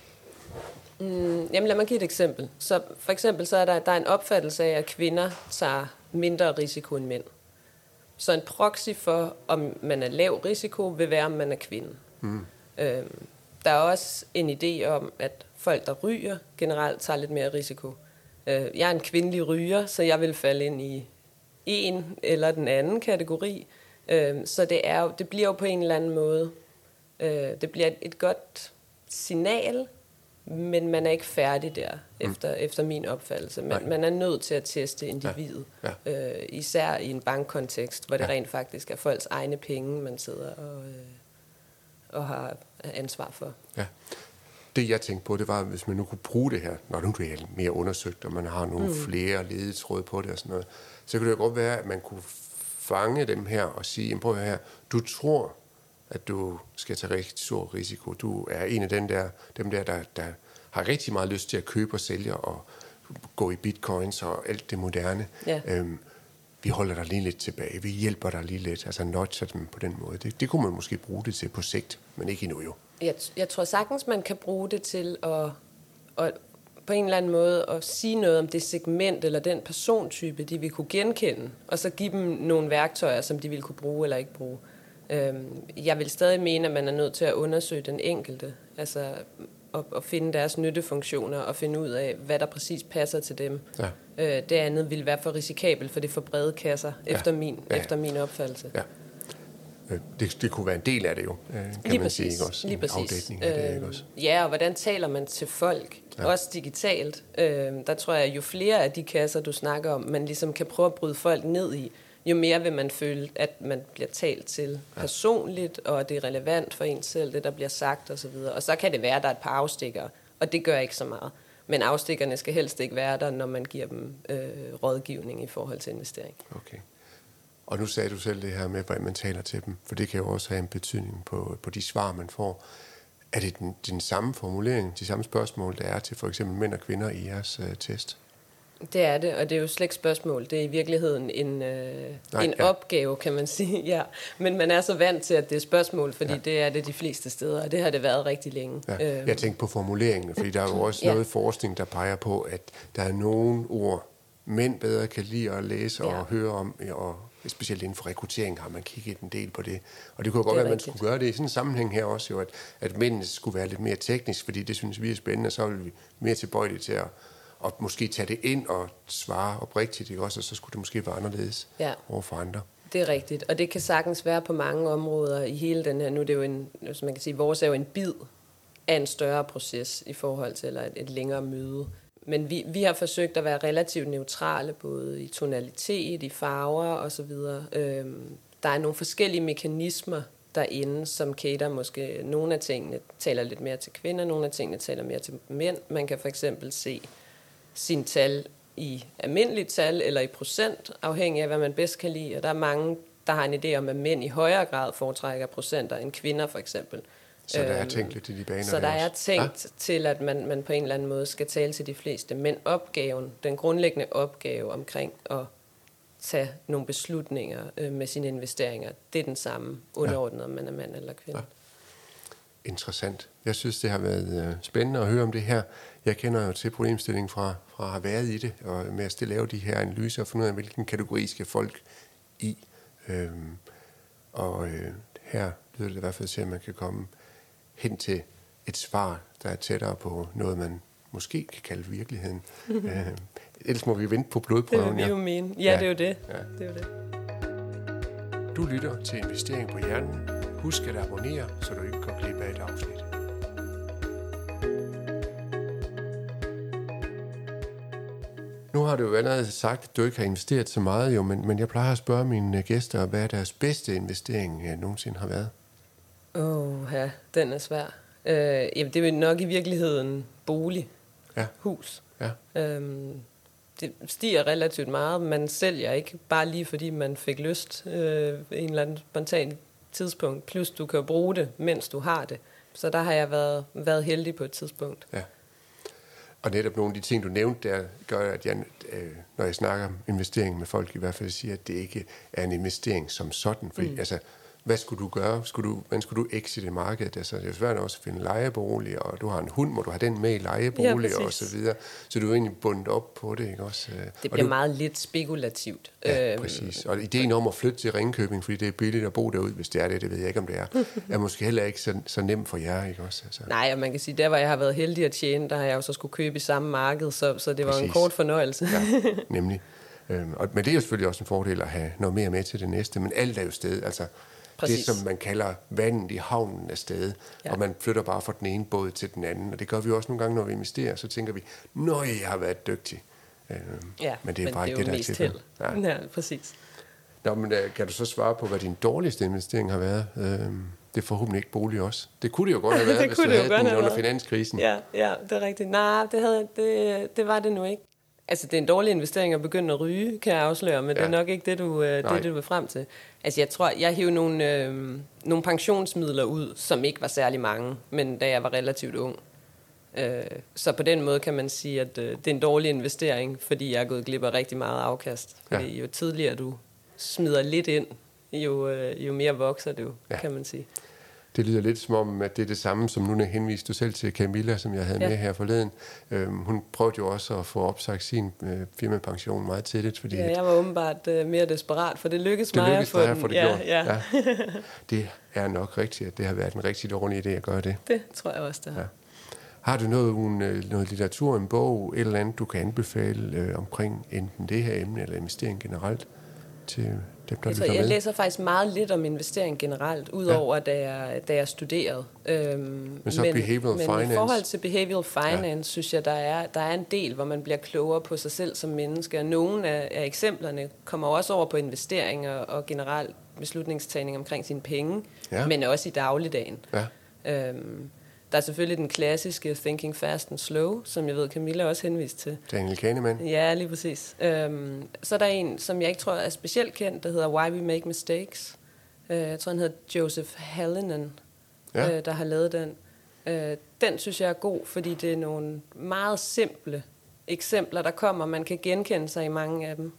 Mm, jamen lad mig give et eksempel. Så for eksempel så er der, der er en opfattelse af, at kvinder tager mindre risiko end mænd. Så en proxy for, om man er lav risiko, vil være, om man er kvinde. Mm. Øhm, der er også en idé om, at folk, der ryger, generelt tager lidt mere risiko. Øh, jeg er en kvindelig ryger, så jeg vil falde ind i en eller den anden kategori. Øh, så det, er det bliver jo på en eller anden måde, øh, det bliver et godt signal men man er ikke færdig der, mm. efter, efter min opfattelse. Man, man er nødt til at teste individet, ja. Ja. Øh, især i en bankkontekst, hvor det ja. rent faktisk er folks egne penge, man sidder og, øh, og har ansvar for. Ja. det jeg tænkte på, det var, hvis man nu kunne bruge det her, når nu det er mere undersøgt, og man har nogle mm. flere ledetråd på det og sådan noget, så kunne det godt være, at man kunne fange dem her og sige, prøv her, du tror, at du skal tage rigtig stor risiko. Du er en af dem der, dem der, der, der har rigtig meget lyst til at købe og sælge og gå i bitcoins og alt det moderne. Ja. Øhm, vi holder dig lige lidt tilbage, vi hjælper dig lige lidt, altså nudger dem på den måde. Det, det kunne man måske bruge det til på sigt, men ikke endnu jo. Jeg, jeg tror sagtens, man kan bruge det til at, at på en eller anden måde at sige noget om det segment eller den persontype, de vil kunne genkende, og så give dem nogle værktøjer, som de vil kunne bruge eller ikke bruge. Øhm, jeg vil stadig mene, at man er nødt til at undersøge den enkelte, altså at, at finde deres nyttefunktioner og finde ud af, hvad der præcis passer til dem. Ja. Øh, det andet vil være for risikabelt, for det er for brede kasser, ja. efter, min, ja. efter min opfattelse. Ja. Øh, det, det kunne være en del af det jo, øh, kan Lige man præcis. sige. Ikke også? Lige præcis. Afdækning af det, ikke øh, også? Ja, og hvordan taler man til folk? Ja. Også digitalt. Øh, der tror jeg, jo flere af de kasser, du snakker om, man ligesom kan prøve at bryde folk ned i, jo mere vil man føle, at man bliver talt til personligt, og det er relevant for en selv, det der bliver sagt osv. Og, og så kan det være, at der er et par afstikker, og det gør ikke så meget. Men afstikkerne skal helst ikke være der, når man giver dem øh, rådgivning i forhold til investering. Okay. Og nu sagde du selv det her med, hvordan man taler til dem, for det kan jo også have en betydning på, på de svar, man får. Er det den, den samme formulering, de samme spørgsmål, der er til for eksempel mænd og kvinder i jeres øh, test? Det er det, og det er jo slet ikke spørgsmål. Det er i virkeligheden en, øh, Nej, en ja. opgave, kan man sige. Ja. Men man er så vant til, at det er spørgsmål, fordi ja. det er det de fleste steder, og det har det været rigtig længe. Ja. Øhm. Jeg tænker på formuleringen, fordi der er jo også ja. noget forskning, der peger på, at der er nogle ord, mænd bedre kan lide at læse ja. og høre om, og specielt inden for rekruttering har man kigget en del på det. Og det kunne godt være, at man skulle gøre det i sådan en sammenhæng her også, jo, at, at mændene skulle være lidt mere teknisk, fordi det synes vi er spændende, og så vil vi mere tilbøjelige til at, at måske tage det ind og svare oprigtigt, ikke også? og så skulle det måske være anderledes ja. over for andre. Det er rigtigt, og det kan sagtens være på mange områder i hele den her, nu er det jo en, som man kan sige, vores er jo en bid af en større proces i forhold til eller et, et længere møde men vi, vi har forsøgt at være relativt neutrale, både i tonalitet, i farver osv. Øhm, der er nogle forskellige mekanismer derinde, som cater måske nogle af tingene taler lidt mere til kvinder, nogle af tingene taler mere til mænd. Man kan for eksempel se sin tal i almindeligt tal eller i procent, afhængig af, hvad man bedst kan lide. Og der er mange, der har en idé om, at mænd i højere grad foretrækker procenter end kvinder for eksempel. Så der er tænkt lidt i de baner Så der er tænkt ja? til, at man, man på en eller anden måde skal tale til de fleste. Men opgaven, den grundlæggende opgave omkring at tage nogle beslutninger øh, med sine investeringer, det er den samme, underordnet ja. om man er mand eller kvinde. Ja. Interessant. Jeg synes, det har været øh, spændende at høre om det her. Jeg kender jo til problemstillingen fra, fra at have været i det, og med at lave de her analyser og finde ud af, hvilken kategori skal folk i. Øhm, og øh, her lyder det i hvert fald til, at man kan komme hen til et svar, der er tættere på noget, man måske kan kalde virkeligheden. Uh, ellers må vi vente på blodprøven. Det vil vi jo mene. Ja, ja, det er jo det. Ja. det, er jo det. Du lytter til Investering på Hjernen. Husk at abonnere, så du ikke går glip af et afsnit. Nu har du jo allerede sagt, at du ikke har investeret så meget, jo, men, men jeg plejer at spørge mine gæster, hvad deres bedste investering øh, nogensinde har været. Åh, oh, ja, den er svær. Øh, jamen, det er nok i virkeligheden bolig, ja. hus. Ja. Øhm, det stiger relativt meget. Man sælger ikke bare lige, fordi man fik lyst øh, en eller anden spontan tidspunkt. Plus, du kan bruge det, mens du har det. Så der har jeg været, været heldig på et tidspunkt. Ja. Og netop nogle af de ting, du nævnte der, gør, at jeg, øh, når jeg snakker om investering med folk, i hvert fald siger, at det ikke er en investering som sådan. Fordi mm. altså, hvad skulle du gøre? Skulle du, hvordan skulle du exite markedet? Altså, det er svært også at finde lejeboliger, og du har en hund, må du have den med i lejeboliger ja, og så videre. Så du er egentlig bundet op på det, ikke også? Det bliver du, meget lidt spekulativt. Ja, øhm, præcis. Og ideen om at flytte til Ringkøbing, fordi det er billigt at bo derude, hvis det er det, det ved jeg ikke, om det er, er måske heller ikke så, så nemt for jer, ikke også? Altså. Nej, og man kan sige, der hvor jeg har været heldig at tjene, der har jeg jo så skulle købe i samme marked, så, så det var præcis. en kort fornøjelse. ja, nemlig. Øhm, og, men det er jo selvfølgelig også en fordel at have noget mere med til det næste, men alt er jo sted, altså Præcis. det, som man kalder vandet i havnen af sted, ja. og man flytter bare fra den ene båd til den anden. Og det gør vi også nogle gange, når vi investerer, så tænker vi, nøj, jeg har været dygtig. Øh, ja, men det er men bare det ikke det, der er til. Ja. ja, præcis. Nå, men uh, kan du så svare på, hvad din dårligste investering har været? Uh, Det er forhåbentlig ikke bolig også. Det kunne det jo godt have været, Det hvis du havde den under finanskrisen. Ja, ja, det er rigtigt. Nej, det, havde, det, det var det nu ikke. Altså, det er en dårlig investering at begynde at ryge, kan jeg afsløre, men ja. det er Ja. nok ikke det, du, øh, det, du vil frem til. Altså, jeg tror, jeg hævde nogle, øh, nogle pensionsmidler ud, som ikke var særlig mange, men da jeg var relativt ung. Øh, så på den måde kan man sige, at øh, det er en dårlig investering, fordi jeg er gået glip af rigtig meget afkast. Ja. Fordi jo tidligere du smider lidt ind, jo, øh, jo mere vokser det jo, Ja. ja. kan man sige. Det lyder lidt som om, at det er det samme, som nu henviste du selv til Camilla, som jeg havde ja. Ja. med her forleden. Øhm, hun prøvede jo også at få opsagt sin øh, firmapension meget tidligt, fordi Ja, jeg var åbenbart øh, mere desperat, for det lykkedes det mig lykkedes at få dig at få det ja, gjort. Ja, Det er nok rigtigt, at det har været en rigtig dårlig idé at gøre det. det tror jeg også, det har. Ja. Har du noget, øh, noget litteratur, en bog, et eller andet, du kan anbefale øh, omkring enten det her emne eller investering generelt til Jeg, tror, lytter jeg læser faktisk meget lidt om investering generelt, udover ja. da, jeg, da jeg studerede. Øhm, Men så behavioral men finance? i forhold til behavioral finance, ja. synes jeg, der er, der er en del, hvor man bliver klogere på sig selv som menneske. Og nogle af, af eksemplerne kommer også over på investeringer og generelt beslutningstagning omkring sine penge, Ja. men også i dagligdagen. Ja. Øhm, der er selvfølgelig den klassiske Thinking Fast and Slow, som jeg ved, Camilla også henviste til. Daniel Kahneman. Ja, lige præcis. Øhm, så er der en, som jeg ikke tror er specielt kendt, der hedder Why We Make Mistakes. Øh, jeg tror, han hedder Joseph Hallinan, Ja. øh, der har lavet den. Øh, den synes jeg er god, fordi det er nogle meget simple eksempler, der kommer. Man kan genkende sig i mange af dem.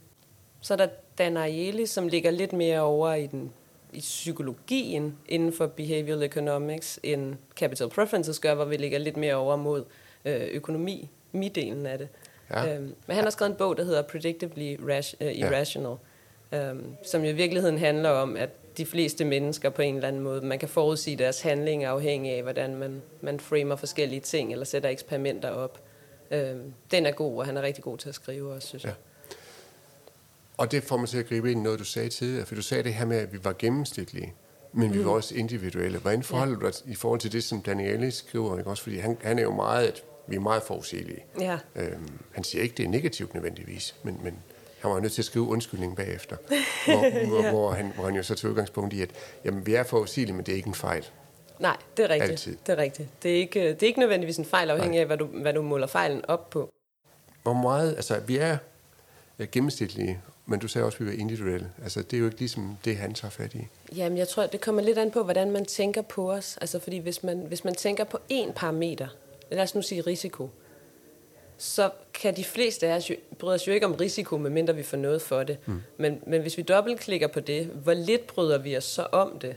Så er der Dan Ariely, som ligger lidt mere over i den i psykologien inden for behavioral economics, end capital preferences gør, hvor vi ligger lidt mere over mod øh, økonomi, mi-delen af det. Ja. Øhm, men han har skrevet en bog, der hedder Predictably Ras- uh, Irrational, ja. øhm, som jo i virkeligheden handler om, at de fleste mennesker på en eller anden måde, man kan forudsige deres handlinger afhængig af, hvordan man, man framer forskellige ting, eller sætter eksperimenter op. Øhm, den er god, og han er rigtig god til at skrive også, synes jeg. Ja. Og det får mig til at gribe ind i noget, du sagde tidligere, for du sagde det her med, at vi var gennemsnitlige, men vi var også individuelle. Hvordan forholder du dig i forhold til det, som Danielle skriver? Ikke? Også fordi han, han er jo meget, at vi er meget forudsigelige. Ja. Øhm, han siger ikke, det er negativt nødvendigvis, men, men han var nødt til at skrive undskyldning bagefter. Hvor, hvor, Ja. hvor, han, hvor han jo så tog udgangspunkt i, at jamen, vi er forudsigelige, men det er ikke en fejl. Nej, det er rigtigt. Altid. Det er rigtigt. Det er ikke, det er ikke nødvendigvis en fejl, afhængig af, hvad du, hvad du måler fejlen op på. Hvor meget, altså vi er øh, gennemsnitlige, men du sagde også, at vi er individuelle. Altså det er jo ikke ligesom det, han tager fat i. Jamen, jeg tror, det kommer lidt an på, hvordan man tænker på os. Altså, fordi hvis man, hvis man tænker på én parameter, lad os nu sige risiko, så kan de fleste af os jo, bryder os jo ikke om risiko, medmindre vi får noget for det. Mm. Men, men hvis vi dobbeltklikker på det, hvor lidt bryder vi os så om det?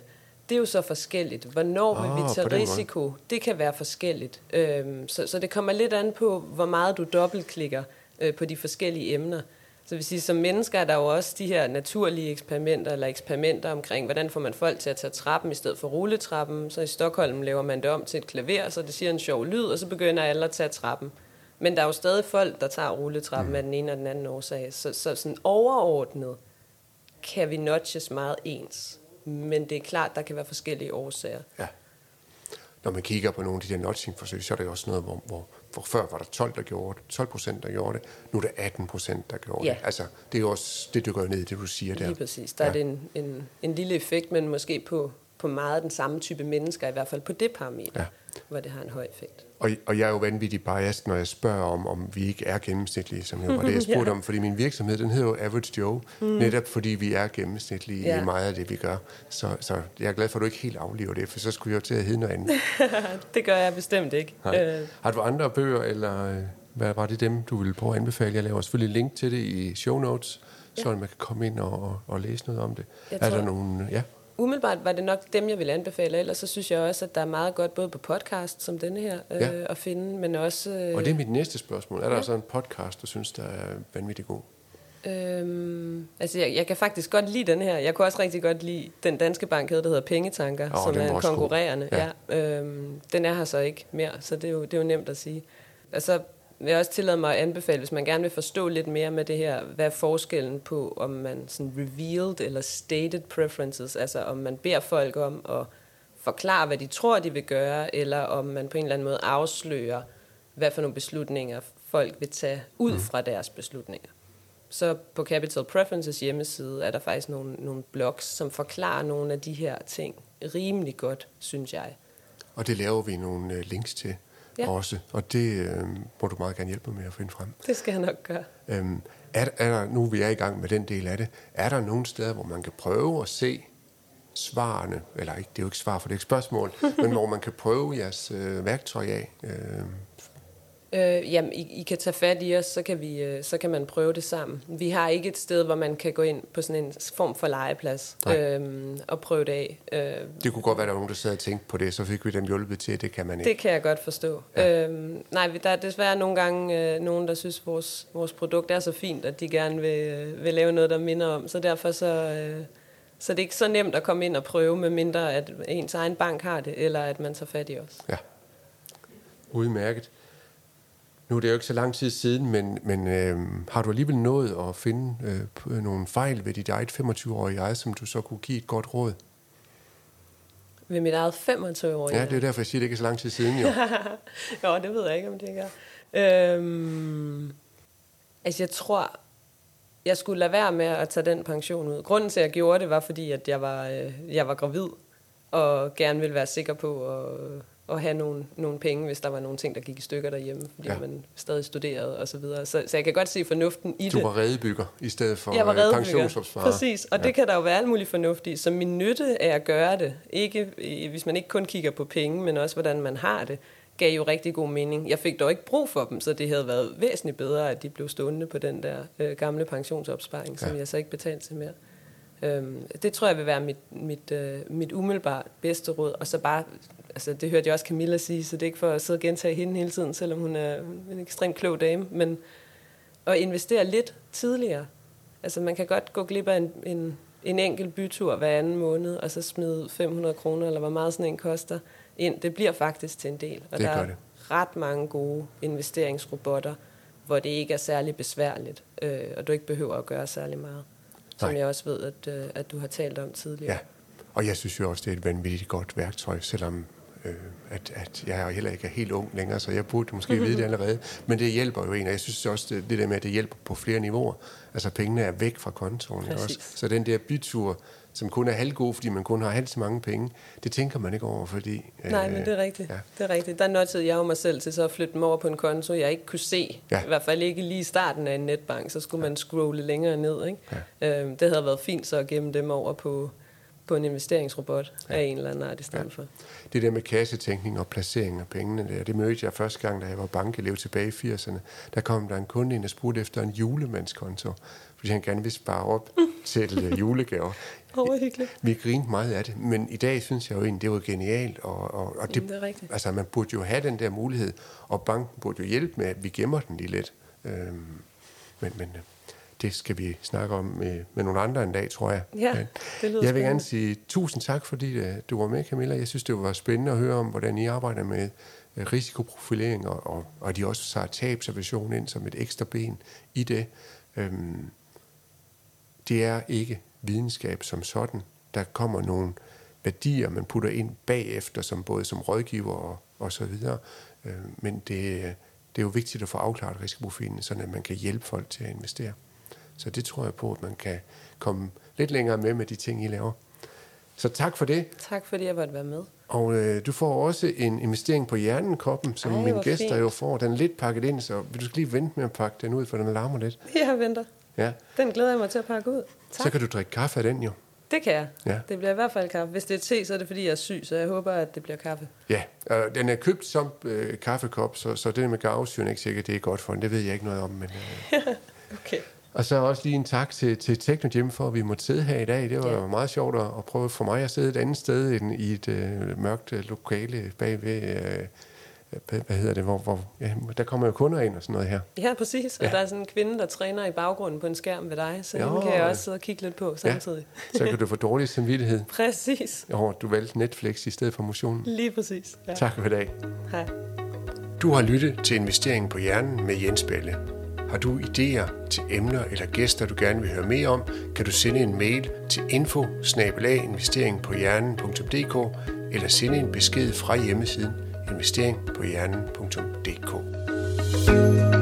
Det er jo så forskelligt. Hvornår vil Ah, vi på tage den måde. risiko? Det kan være forskelligt. Øhm, så, så det kommer lidt an på, hvor meget du dobbeltklikker øh, på de forskellige emner. Så vil sige, som mennesker er der jo også de her naturlige eksperimenter, eller eksperimenter omkring, hvordan får man folk til at tage trappen i stedet for rulletrappen. Så i Stockholm laver man det om til et klaver, så det siger en sjov lyd, og så begynder alle at tage trappen. Men der er jo stadig folk, der tager rulletrappen mm. af den ene og den anden årsag. Så, så sådan overordnet kan vi notches meget ens. Men det er klart, der kan være forskellige årsager. Ja. Når man kigger på nogle af de der notching-forsøg, så er der jo også noget, hvor, hvor, hvor før var der 12, der gjorde det, 12 procent, der gjorde det. Nu er der 18 procent, der gjorde Ja. det. Altså, det er også, det dykker jo ned i det, du siger der. Lige præcis. Der ja. er det en, en, en lille effekt, men måske på, på meget den samme type mennesker, i hvert fald på det parameter, Ja. Ja. hvor det har en høj effekt. Og, og jeg er jo vanvittig biased, når jeg spørger om, om vi ikke er gennemsnitlige, som jo var det, jeg spurgte Ja. om. Fordi min virksomhed, den hedder jo Average Joe, mm. netop fordi vi er gennemsnitlige ja. Ja. i meget af det, vi gør. Så, så jeg er glad for, at du ikke helt aflever det, for så skulle jeg jo til at hedde noget andet. det gør jeg bestemt ikke. Nej. Øh, Har du andre bøger, eller øh, hvad var det dem, du ville prøve at anbefale? Jeg laver selvfølgelig link til det i show notes, så man kan komme ind og, og, og læse noget om det. Jeg er tror- der nogle... Ja, umiddelbart var det nok dem, jeg ville anbefale. Ellers så synes jeg også, at der er meget godt både på podcast som denne her øh, Ja. at finde, men også... Øh, og det er mit næste spørgsmål. Er der ja. så en podcast, du synes, der er vanvittig god? Øhm, altså, jeg, jeg kan faktisk godt lide den her. Jeg kunne også rigtig godt lide den danske bank, der hedder Pengetanker, Åh, som er god. konkurrerende. Ja. Ja. øhm, den er her så ikke mere, så det er jo, det er jo nemt at sige. Og så vil jeg også tillade mig at anbefale, hvis man gerne vil forstå lidt mere med det her, hvad er forskellen på, om man sådan revealed eller stated preferences, altså om man beder folk om at forklare, hvad de tror, de vil gøre, eller om man på en eller anden måde afslører, hvad for nogle beslutninger folk vil tage ud fra deres beslutninger. så på Capital Preferences hjemmeside er der faktisk nogle, nogle blogs, som forklarer nogle af de her ting rimelig godt, synes jeg. Og det laver vi nogle øh, links til ja. også, og det øh, må du meget gerne hjælpe mig med at finde frem. Det skal jeg nok gøre. Øhm, er, er der, nu vi er i gang med den del af det, er der nogle steder, hvor man kan prøve at se svarene, eller ikke, det er jo ikke svar, for det er ikke spørgsmål, men hvor man kan prøve jeres øh, værktøj af, øh, Øh, jamen, I, I kan tage fat i os, så kan, vi, øh, så kan man prøve det sammen. Vi har ikke et sted, hvor man kan gå ind på sådan en form for legeplads øh, og prøve det af. Øh, det kunne godt være, der var nogen, der sad og tænkte på det, så fik vi dem hjulpet til, det kan man ikke. Det kan jeg godt forstå. Ja. Øh, nej, der er desværre nogle gange øh, nogen, der synes, vores, vores produkt er så fint, at de gerne vil, øh, vil lave noget, der minder om. Så derfor så... Øh, så det er ikke så nemt at komme ind og prøve, med mindre at ens egen bank har det, eller at man tager fat i os. Ja, udmærket. Nu er det jo ikke så lang tid siden, men, men øh, har du alligevel nået at finde øh, nogle fejl ved dit eget 25-årige eget, som du så kunne give et godt råd? Ved mit eget 25-årige? Ja, det er derfor, jeg siger, det ikke er så lang tid siden, jo. jo, det ved jeg ikke, om det er. Øhm, altså, jeg tror, jeg skulle lade være med at tage den pension ud. Grunden til, at jeg gjorde det, var fordi, at jeg var, øh, jeg var gravid, og gerne ville være sikker på at at have nogle, nogle penge, hvis der var nogle ting, der gik i stykker derhjemme, fordi ja. man stadig studerede og så videre. Så, så jeg kan godt se fornuften i du det. Du var redebygger i stedet for jeg var øh, pensionsopsparer. Præcis, og ja. det kan der jo være alt muligt fornuft i. Så min nytte af at gøre det, ikke, hvis man ikke kun kigger på penge, men også hvordan man har det, gav jo rigtig god mening. Jeg fik dog ikke brug for dem, så det havde været væsentligt bedre, at de blev stående på den der øh, gamle pensionsopsparing, ja. som jeg så ikke betalte til mere. Øhm, det tror jeg vil være mit, mit, øh, mit umiddelbart bedste råd. Og så bare, altså det hørte jeg også Camilla sige, så det er ikke for at sidde og gentage hende hele tiden, selvom hun er en ekstremt klog dame, men at investere lidt tidligere. Altså man kan godt gå glip af en, en, en enkelt bytur hver anden måned, og så smide 500 kroner, eller hvor meget sådan en koster, ind. Det bliver faktisk til en del. Og det der er det. ret mange gode investeringsrobotter, hvor det ikke er særlig besværligt, øh, og du ikke behøver at gøre særlig meget som Nej. jeg også ved, at, øh, at du har talt om tidligere. Ja, og jeg synes jo også, det er et vanvittigt godt værktøj, selvom øh, at, at jeg heller ikke er helt ung længere, så jeg burde måske vide det allerede. Men det hjælper jo en, og jeg synes også, det, det der med, at det hjælper på flere niveauer. Altså pengene er væk fra kontoen også. Så den der bytur, som kun er halvgod, fordi man kun har halvt så mange penge, det tænker man ikke over, fordi... Nej, øh, men det er rigtigt. Ja. Det er rigtigt. Der nødtede jeg jo mig selv til så at flytte dem over på en konto, jeg ikke kunne se. Ja. I hvert fald ikke lige i starten af en netbank, så skulle ja. man scrolle længere ned. Ikke? Ja. Øhm, det havde været fint så at gemme dem over på, på en investeringsrobot ja. af en eller anden art i stedet ja. for. Det der med kassetænkning og placering af pengene, der, det mødte jeg første gang, da jeg var bankelev tilbage i 80'erne. Der kom der en kunde ind og spurgte efter en julemandskonto, fordi han gerne ville spare op til julegaver. Overhyggeligt. Vi grinte meget af det, men i dag synes jeg jo egentlig, det var genialt. Og, og, og det, Jamen, det er rigtigt. Altså, man burde jo have den der mulighed, og banken burde jo hjælpe med, at vi gemmer den lige lidt. Øhm, men, men øh, det skal vi snakke om med, med nogle andre en dag, tror jeg. Ja, det lyder Jeg vil gerne sige tusind tak, fordi uh, du var med, Camilla. Jeg synes, det var spændende at høre om, hvordan I arbejder med uh, risikoprofilering, og, og, og de også tager tabservation ind som et ekstra ben i det. Øhm, det er ikke videnskab som sådan. Der kommer nogle værdier, man putter ind bagefter, som både som rådgiver og, og så videre. Øh, men det, det er jo vigtigt at få afklaret risikoprofilen, så man kan hjælpe folk til at investere. Så det tror jeg på, at man kan komme lidt længere med med de ting, I laver. Så tak for det. Tak fordi jeg måtte være med. Og øh, du får også en investering på hjernen-koppen, som Ej, mine gæster fint. jo får. Den er lidt pakket ind, så vil du skal lige vente med at pakke den ud, for den larmer lidt. Jeg venter. Ja. Den glæder jeg mig til at pakke ud. Tak. Så kan du drikke kaffe af den jo. Det kan jeg. Ja. Det bliver i hvert fald kaffe. Hvis det er te, så er det fordi, jeg er syg, så jeg håber, at det bliver kaffe. Ja, og den er købt som øh, kaffekop, så, så det med gavsyren er ikke sikkert, det er godt for den. Det ved jeg ikke noget om. Men, øh. okay. Og så også lige en tak til, til Technogym for, at vi måtte sidde her i dag. Det var ja. meget sjovt at, prøve for mig at sidde et andet sted end i et øh, mørkt øh, lokale bagved... Øh, hvad hedder det, hvor, hvor ja, der kommer jo kunder ind og sådan noget her. Ja, præcis. Og ja. der er sådan en kvinde, der træner i baggrunden på en skærm ved dig, så den kan jeg også sidde og kigge lidt på samtidig. Ja. Så kan du få dårlig samvittighed. præcis. Over, du valgte Netflix i stedet for motionen. Lige præcis. Ja. Tak for i dag. Hej. Du har lyttet til Investering på Hjernen med Jens Balle. Har du idéer til emner eller gæster, du gerne vil høre mere om, kan du sende en mail til info eller sende en besked fra hjemmesiden investeringpohjernen.dk.